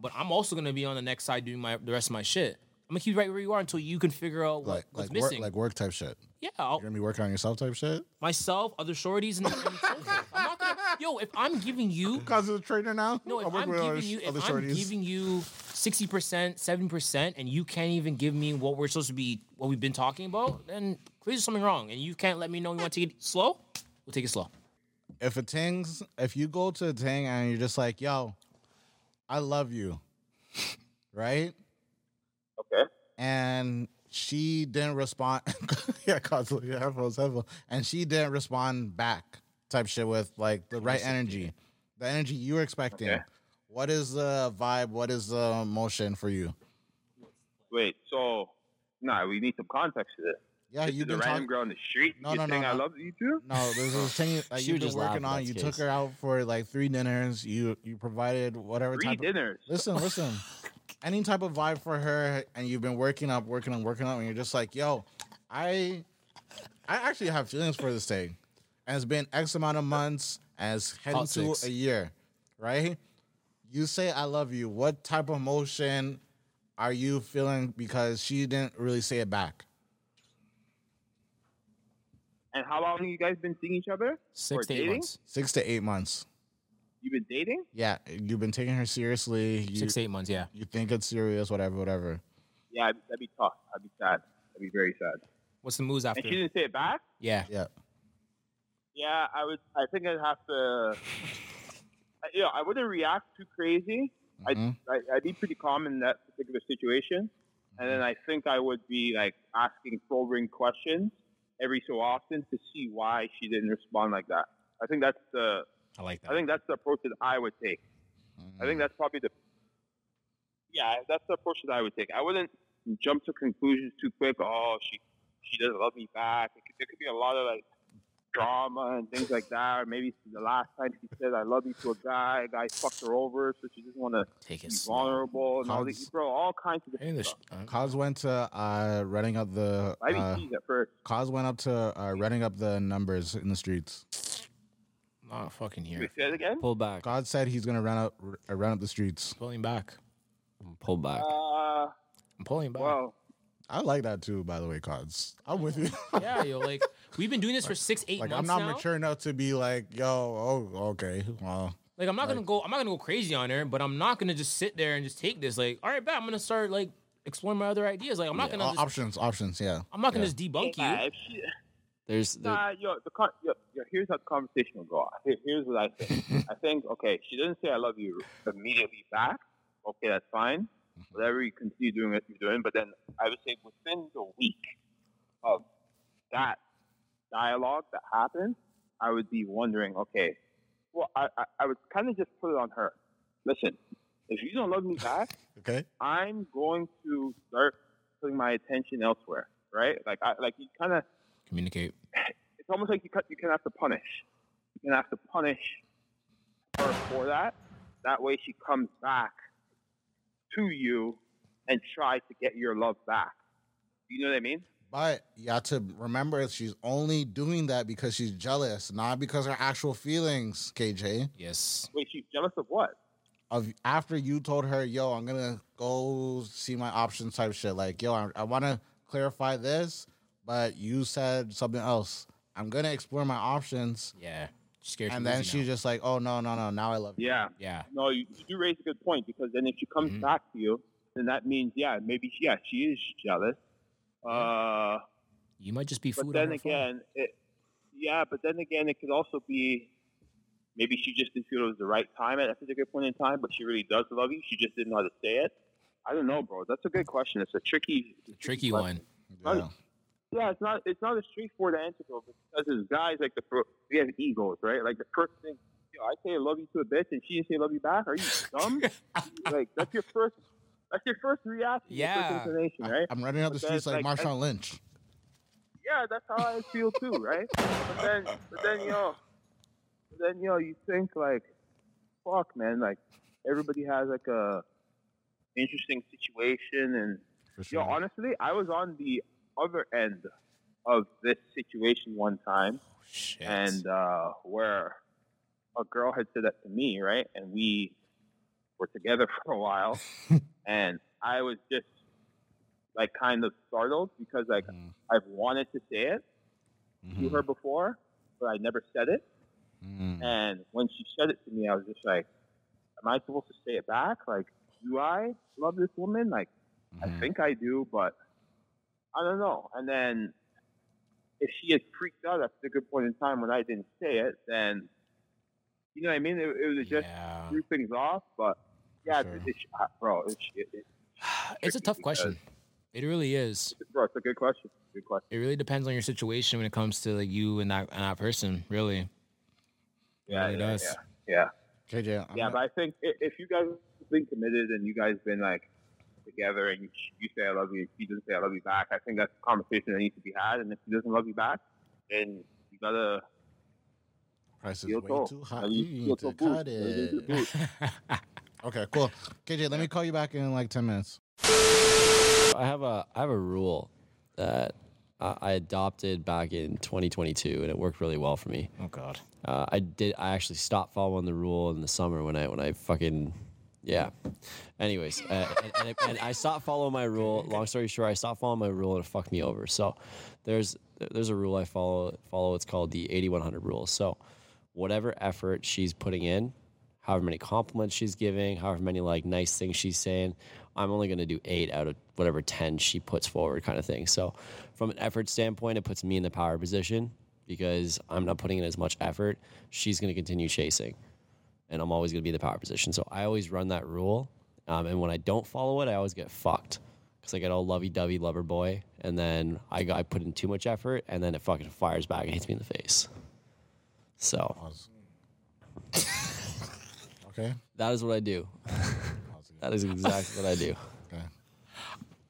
but I'm also gonna be on the next side doing my the rest of my shit. I'm gonna keep you right where you are until you can figure out what, like what's like work, missing. like work type shit. yeah, I'll, You're gonna be working on yourself type shit. myself, other shorties, and, and. I'm not gonna. Yo, if I'm giving you, Cause of the trainer now. no, if I work I'm giving you, if I'm giving you sixty percent, seventy percent, and you can't even give me what we're supposed to be, what we've been talking about, then clearly there's something wrong. And you can't let me know you want to take it slow. We'll take it slow. if a thing's if you go to a thing and you're just like, yo, I love you, right? Okay. And she didn't respond. yeah, cause yeah, headphones, headphones. And she didn't respond back, type shit with like the right energy, the energy you were expecting. Okay. What is the vibe? What is the motion for you? Wait, so nah, we need some context to this. Yeah, this you've is a been random talking. girl on the street. No, you no, no, saying I no. love you too? No, there's this thing that you've been just laugh working on. You case. took her out for like three dinners. You you provided whatever Three type of dinners. Listen, listen. Any type of vibe for her, and you've been working up, working on, working up, and you're just like, yo, I, I actually have feelings for this thing, and it's been X amount of months, and it's heading to a year, right? You say I love you. What type of emotion are you feeling because she didn't really say it back? And how long have you guys been seeing each other? Six Or to eight dating? months. Six to eight months. You've been dating? Yeah, you've been taking her seriously. You, Six eight months. Yeah. you think it's serious, whatever, whatever. Yeah, that'd that'd be tough. I'd be sad. I'd be very sad. What's the moves after? And she didn't say it back? Yeah. Yeah. Yeah, I would. I think I'd have to. I- You know, I wouldn't react too crazy. Mhm. I'd, I, I'd be pretty calm in that particular situation, and then I think I would be like asking probing questions every so often to see why she didn't respond like that. I think that's the. I like that. I think that's the approach that I would take. I think that's probably the. Yeah, that's the approach that I would take. I wouldn't jump to conclusions too quick. Oh, she she doesn't love me back. Could, there could be a lot of like drama and things like that. Or maybe the last time she said "I love you" to a guy, a guy fucked her over, so she doesn't want to Take be it vulnerable and all these, Cons- bro. All kinds of I think different stuff. uh, Cos went to uh, running up the. I'd be Uh, teased at first. Cos went up to uh, running up the numbers in the streets. Not fucking Wait, here. say it again. Pull back. God said he's gonna run up, r- run up the streets. Pulling back. Pull back. Uh, I'm pulling back. well, I like that too, by the way, Cods. I'm with you. yeah, yo, like we've been doing this for six, eight like I'm not now. mature enough to be like, yo, oh, okay, well, Like I'm not gonna go. I'm not gonna go crazy on her, but I'm not gonna just sit there and just take this. Like, all right, bet I'm gonna start like exploring my other ideas. Like, I'm not gonna. uh, Just, options, options, yeah. I'm not gonna just debunk yeah, you. There's there, Nah, yo, the con- yo, yo, here's how the conversation will go. Here, here's what I think. I think, okay, she doesn't say I love you immediately back. Okay, that's fine. Mm-hmm. Whatever you continue doing what you're doing, but then I would say within the week of that dialogue that happened, I would be wondering, okay, well, I, I, I would kind of just put it on her. Listen, if you don't love me back, Okay. I'm going to start putting my attention elsewhere, right? Like, I like you kind of Communicate. it's almost like you cut, you can have to punish. You can have to punish her for that. That way, she comes back to you and tries to get your love back. You know what I mean? But you have to remember she's only doing that because she's jealous, not because her actual feelings, KJ. Yes. Wait, she's jealous of what? Of after you told her, yo, I'm gonna go see my options type shit. Like, yo, I, I wanna clarify this, but you said something else. I'm gonna explore my options. Yeah. Scared. And then she's now. just like, oh no, no, no, now I love you. Yeah. Yeah. No, you, you do raise a good point because then if she comes Mhm. back to you, then that means yeah, maybe yeah, she is jealous. Uh, You might just be food. but on then her phone. again, it, yeah, but then again, it could also be maybe she just didn't feel it was the right time at a particular point in time, but she really does love you. She just didn't know how to say it. I don't know, bro. That's a good question. It's a tricky, it's a tricky question. one. Yeah. Yeah, it's not. It's not a straightforward answer though, because as guys, like the fir- we have egos, right? Like the first thing, you know, I say I love you to a bitch, and she didn't say love you back. Are you dumb? like that's your first. That's your first reaction. Yeah. First inclination, right? I'm running up the streets like like, Marshawn Lynch. yeah, that's how I feel too, right? But then, but then, yo, but then, yo, you think like, fuck, man, like everybody has like a interesting situation, and For sure. yo, honestly, I was on the other end of this situation one time, Shit. and uh, where a girl had said that to me, right, and we were together for a while, and I was just like kind of startled because like Mhm. I've wanted to say it to Mhm. her before, but I never said it. Mhm. And when she said it to me, I was just like, "Am I supposed to say it back? Like, do I love this woman? Like, I Mhm. think I do, but I don't know." And then if she had freaked out at a good point in time when I didn't say it, then you know what I mean? It, it was just yeah. threw things off. But yeah, sure. it's, it's, uh, bro, it's, it, it, It's a tough question. It really is. bro, it's a good question. Good question. It really depends on your situation when it comes to like you and that and that person. Really. Yeah, really yeah, does. yeah, yeah. KJ, I'm Yeah, not- but I think if you guys have been committed and you guys been like together and you, you say I love you, she doesn't say I love you back, I think that's a conversation that needs to be had. And if she doesn't love you back, then you gotta price is way tall. too high. You You need to cut You need to it. Okay, cool. KJ, let me call you back in like 10 minutes. I have a I have a rule that I I adopted back in 2022, and it worked really well for me. oh God. Uh, I did. I actually stopped following the rule in the summer when I when I fucking yeah. Anyways, uh, and, and, I- and I stopped following my rule. Long story short, I stopped following my rule and it fucked me over. So there's there's a rule I follow. Follow. It's called the 8100 rule. So whatever effort she's putting in, however many compliments she's giving, however many like nice things she's saying, I'm only going to do eight out of whatever 10 she puts forward, kind of thing. So, from an effort standpoint, it puts me in the power position because I'm not putting in as much effort. She's going to continue chasing, and I'm always going to be in the power position. So, I always run that rule. Um, and when I don't follow it, I always get fucked because I get all lovey dovey lover boy, and then I, got, I put in too much effort, and then it fucking fires back and hits me in the face. So, okay. that is what I do. that is exactly what I do. Okay.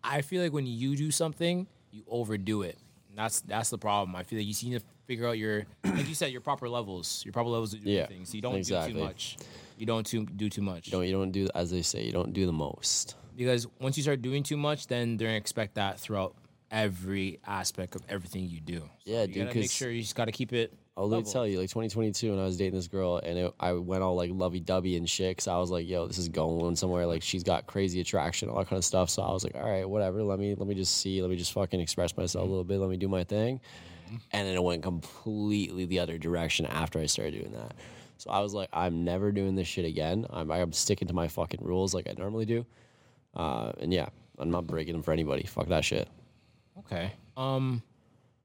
I feel like when you do something, you overdo it. That's that's the problem. I feel like you need to figure out your, like you said, your proper levels, your proper levels of doing Yeah, things. You don't do too much. You don't too, do too much. You don't, you don't do, as they say, you don't do the most. because once you start doing too much, then they're gonna expect that throughout every aspect of everything you do. So Yeah, you dude, gotta make 'cause- sure you just gotta keep it I'll level. tell you, like 2022, when I was dating this girl, and it, I went all like lovey dovey and shit, because I was like, "Yo, this is going somewhere." Like she's got crazy attraction, all that kind of stuff. So I was like, "All right, whatever. Let me let me just see. Let me just fucking express myself a little bit. Let me do my thing." And then it went completely the other direction after I started doing that. So I was like, "I'm never doing this shit again. I'm I'm sticking to my fucking rules like I normally do." Uh, and yeah, I'm not breaking them for anybody. Fuck that shit. Okay. Um,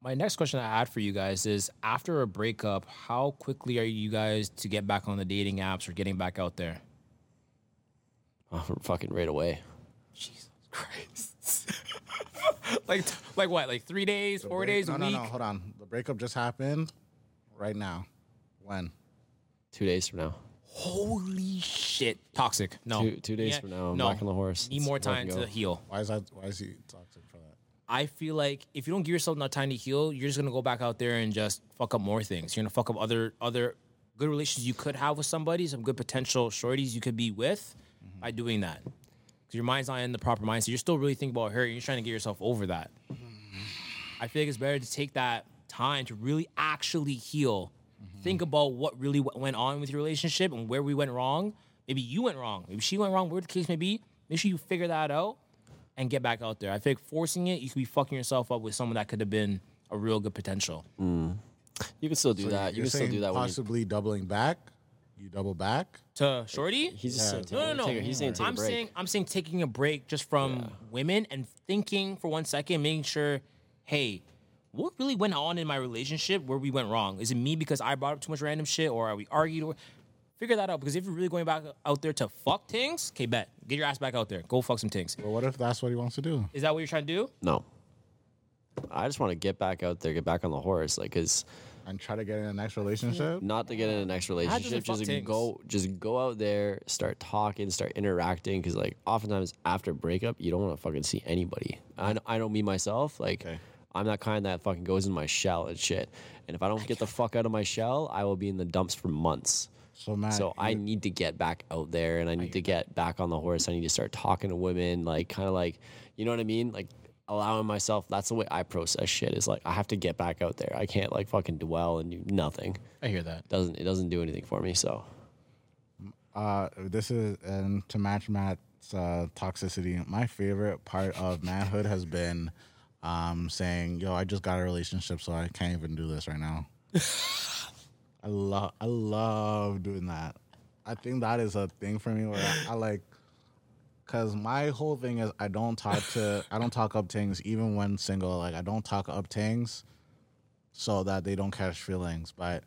my next question I had for you guys is: After a breakup, how quickly are you guys to get back on the dating apps or getting back out there? Oh, fucking right away. Jesus Christ! like, like what? Like three days, four Break- days, no, a no, week? no. Hold on. The breakup just happened. Right now. When? Two days from now. Holy shit! Toxic. No. Two- two days from now, I'm back on the horse. Need It's more time go. to heal. Why is that? Why is he toxic for that? I feel like if you don't give yourself enough time to heal, you're just gonna go back out there and just fuck up more things. You're gonna fuck up other other good relations you could have with somebody, some good potential shorties you could be with by doing that. Because your mind's not in the proper mindset. You're still really thinking about her. and You're trying to get yourself over that. I feel like it's better to take that time to really actually heal. Think about what really w- went on with your relationship and where we went wrong. Maybe you went wrong. Maybe she went wrong. Where the case may be, make sure you figure that out and get back out there. I feel like forcing it, you could be fucking yourself up with someone that could have been a real good potential. Mm. You can still do So that. You can still do that when you, Possibly doubling back. You double back. To Shorty? he's just saying, no, no, no. Take a, he's saying take I'm a break. saying I'm saying taking a break just from women and thinking for one second, making sure, hey, what really went on in my relationship where we went wrong? Is it me because I brought up too much random shit, or are we argued? Or figure that out because if you're really going back out there to fuck things, okay, bet get your ass back out there, go fuck some things. But what if that's what he wants to do? Is that what you're trying to do? no. I just want to get back out there, get back on the horse, like, cause And try to get in the next relationship. not to get in the next relationship, fuck just go, just go out there, start talking, start interacting, cause like oftentimes after breakup, you don't want to fucking see anybody. I know, I know me myself, like. Okay. I'm that kind that fucking goes in my shell and shit. And if I don't get the fuck out of my shell, I will be in the dumps for months. So Matt, So I need to get back out there and I need to get back on the horse. I need to start talking to women, like kind of like, you know what I mean? Like allowing myself. That's the way I process shit. Is like I have to get back out there. I can't like fucking dwell and do nothing. I hear that. Doesn't it doesn't do anything for me. So uh, this is and to match Matt's uh, toxicity. My favorite part of manhood has been um, saying, "Yo, I just got a relationship, so I can't even do this right now." I love, I love doing that. I think that is a thing for me where I, I like, cause my whole thing is I don't talk to, I don't talk up things even when single. Like I don't talk up things so that they don't catch feelings. But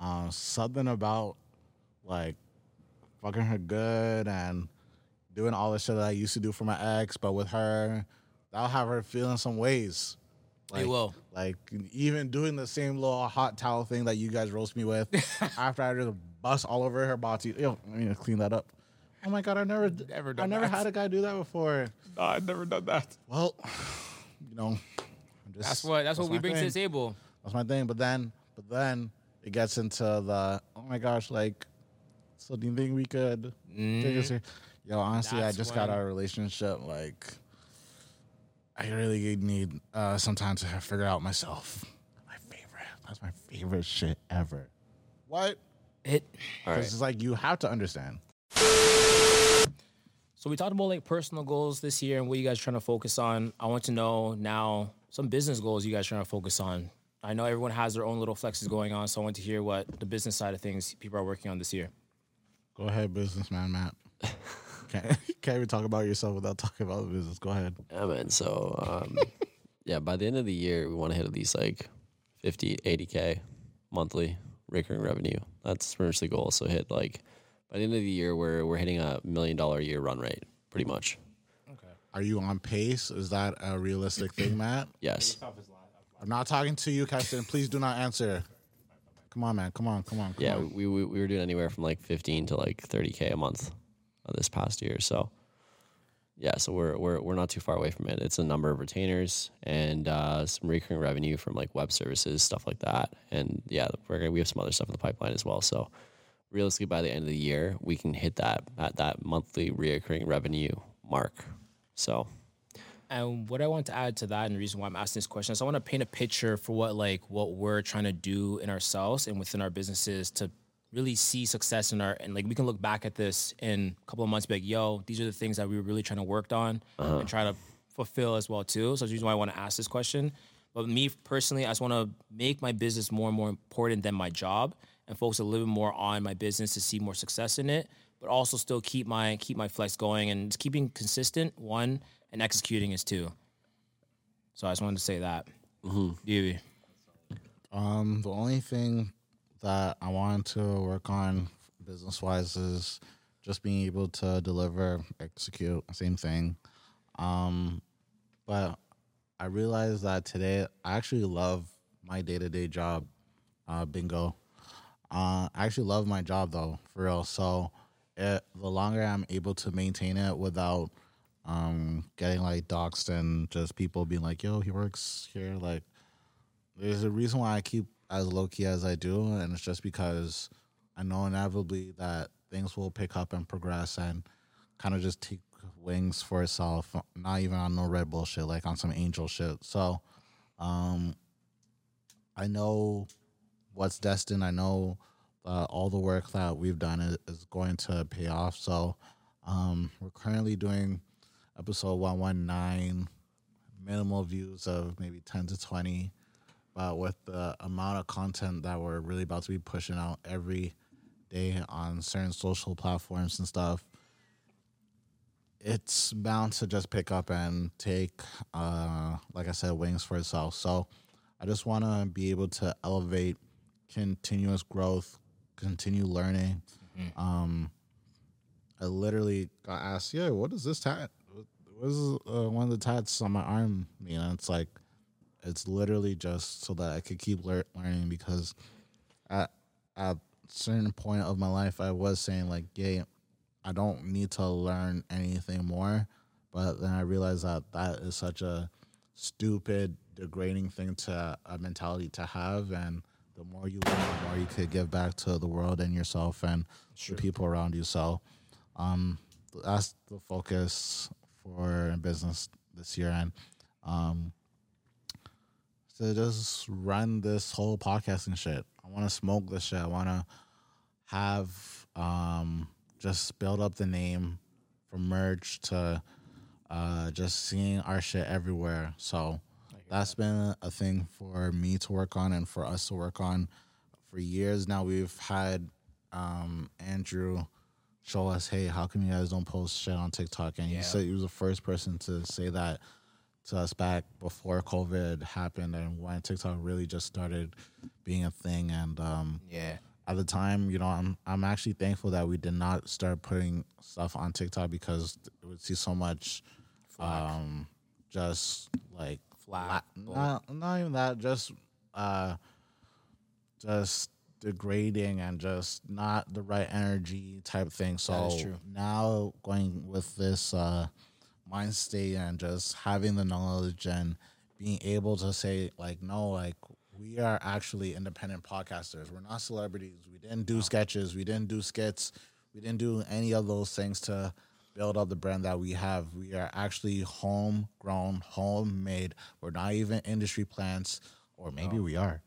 um, something about like fucking her good and doing all the shit that I used to do for my ex, but with her, that'll have her feeling some ways. Like, will. Like even doing the same little hot towel thing that you guys roast me with after I just bust all over her body. Yo, I to clean that up. Oh my god, I never, Never I done never that. had a guy do that before. No, I've never done that. Well, you know, I'm just, That's what that's what we my bring to the table. That's my thing. But then, but then it gets into the oh my gosh, like, so do you think we could take this? here? Yo, honestly, That's I just got when- out of relationship. Like, I really need uh, some time to figure out myself. My favorite. That's my favorite shit ever. What? It all 'Cause right. It's like you have to understand. So we talked about like personal goals this year and what you guys trying to focus on. I want to know now some business goals you guys trying to focus on. I know everyone has their own little flexes going on, so I want to hear what the business side of things people are working on this year. Go ahead, businessman Matt. can't, can't even talk about yourself without talking about the business. Go ahead. Yeah, man. So, um, yeah, by the end of the year, we want to hit at least like 50, 80K monthly recurring revenue. That's pretty much the goal. So, hit like by the end of the year, we're, we're hitting a million dollar a year run rate, pretty much. Okay. Are you on pace? Is that a realistic thing, Matt? Yes. I'm not talking to you, Keston. Please do not answer. Come on, man. Come on. Come on. Come Yeah, on. we, we, we were doing anywhere from like 15 to like 30K a month this past year. So, yeah, so we're, we're, we're not too far away from it. It's a number of retainers and uh, some recurring revenue from like web services, stuff like that. And yeah, we're gonna, we have some other stuff in the pipeline as well. So, realistically, by the end of the year, we can hit that at that monthly reoccurring revenue mark. So, And what I want to add to that, and the reason why I'm asking this question, is I want to paint a picture for what like what we're trying to do in ourselves and within our businesses to really see success in our and like we can look back at this in a couple of months, and be like, yo, these are the things that we were really trying to work on uh-huh. and try to fulfill as well too. So that's the reason why I want to ask this question. But me personally, I just want to make my business more and more important than my job and focus a little bit more on my business to see more success in it, but also still keep my keep my flex going and just keeping consistent one and executing is two. So I just wanted to say that. Mm-hmm. Um, the only thing that I wanted to work on business wise is just being able to deliver, execute, same thing. Um, but I realized that today I actually love my day to day job, uh, bingo. Uh, I actually love my job though, for real. So it, the longer I'm able to maintain it without um, getting like doxxed and just people being like, yo, he works here, like, there's a reason why I keep as low key as I do, and it's just because I know inevitably that things will pick up and progress and kind of just take wings for itself. Not even on no red bullshit, like on some angel shit. So, um, I know what's destined. I know uh, all the work that we've done is, is going to pay off. So, um, we're currently doing episode one one nine, minimal views of maybe ten to twenty but with the amount of content that we're really about to be pushing out every day on certain social platforms and stuff, it's bound to just pick up and take, uh, like I said, wings for itself. So I just want to be able to elevate continuous growth, continue learning. Um, I literally got asked, "Yeah, what is this tat? What is uh, one of the tats on my arm mean?" And it's like, it's literally just so that I could keep lear- learning because at at a certain point of my life I was saying like, "Yeah, I don't need to learn anything more," but then I realized that that is such a stupid, degrading thing to a mentality to have, and the more you learn, the more you could give back to the world and yourself and the people around you. So, um, that's the focus for business this year, and um, to just run this whole podcasting shit. I want to smoke this shit. I want to have um just build up the name from merch to uh just seeing our shit everywhere. So that's been a thing for me to work on and for us to work on for years now. We've had um Andrew show us, hey, how come you guys don't post shit on TikTok? And he said he was the first person to say that to us back before COVID happened and when TikTok really just started being a thing. And um, Yeah. at the time, you know, I'm I'm actually thankful that we did not start putting stuff on TikTok because we would see so much, um, just like La- not not even that, just uh, just degrading and just not the right energy type thing. So That is true. now going with this uh, mind state and just having the knowledge and being able to say like no like we are actually independent podcasters. We're not celebrities. We didn't do sketches. We didn't do skits. We didn't do any of those things to build up the brand that we have. We are actually homegrown homemade. We're not even industry plants or maybe we are.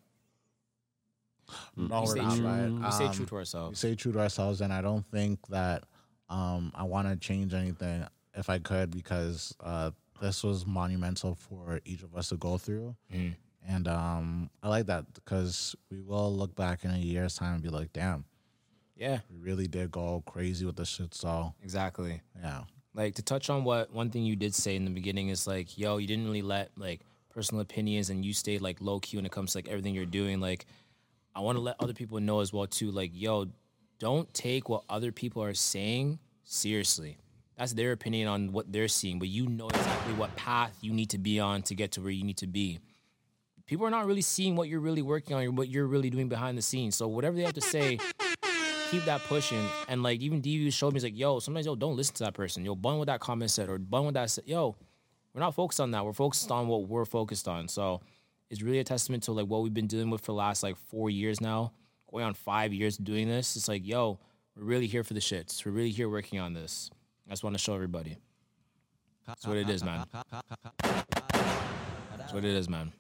No We we're stay not true. right? We stay Um, true to we ourselves. stay true to ourselves and i don't think that um i want to change anything if i could because uh this was monumental for each of us to go through. And um i like that because we will look back in a year's time and be like damn Yeah. we really did go crazy with the shit so. Exactly. yeah. Like to touch on what one thing you did say in the beginning is like yo you didn't really let like personal opinions and you stayed like low key when it comes to like everything you're doing. Like i want to let other people know as well too like yo don't take what other people are saying seriously. That's their opinion on what they're seeing but you know exactly what path you need to be on to get to where you need to be. People are not really seeing what you're really working on what you're really doing behind the scenes. So whatever they have to say keep that pushing. And like even DV showed me, he's like, yo, sometimes yo, don't listen to that person. Yo, bun with that comment said or bun with that said. Yo, we're not focused on that. We're focused on what we're focused on. So it's really a testament to like what we've been dealing with for the last like four years now, going on five years doing this. It's like, yo, we're really here for the shits. We're really here working on this. I just want to show everybody. That's what it is, man. That's what it is, man.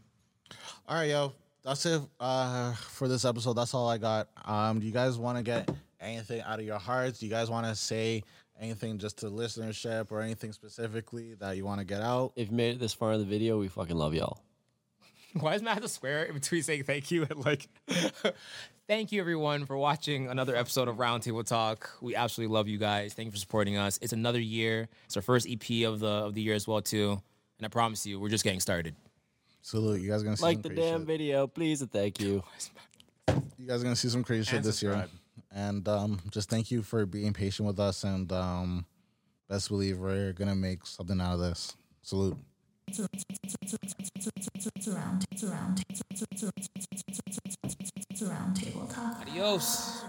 All right, yo. That's it uh, for this episode. That's all I got. Um, do you guys want to get anything out of your hearts? Do you guys want to say anything just to listenership or anything specifically that you want to get out? If you made it this far in the video, we fucking love y'all. Why does Matt have to swear in between saying thank you and like thank you everyone for watching another episode of Roundtable Talk. We absolutely love you guys. Thank you for supporting us. It's another year. It's our first EP of the of the year as well too. And I promise you, we're just getting started. Salute. You guys gonna see Like some the crazy damn shit. video, please and thank you. You guys gonna see some crazy shit And this year. And um, just thank you for being patient with us. And um, best believe we're gonna make something out of this. Salute. Adios.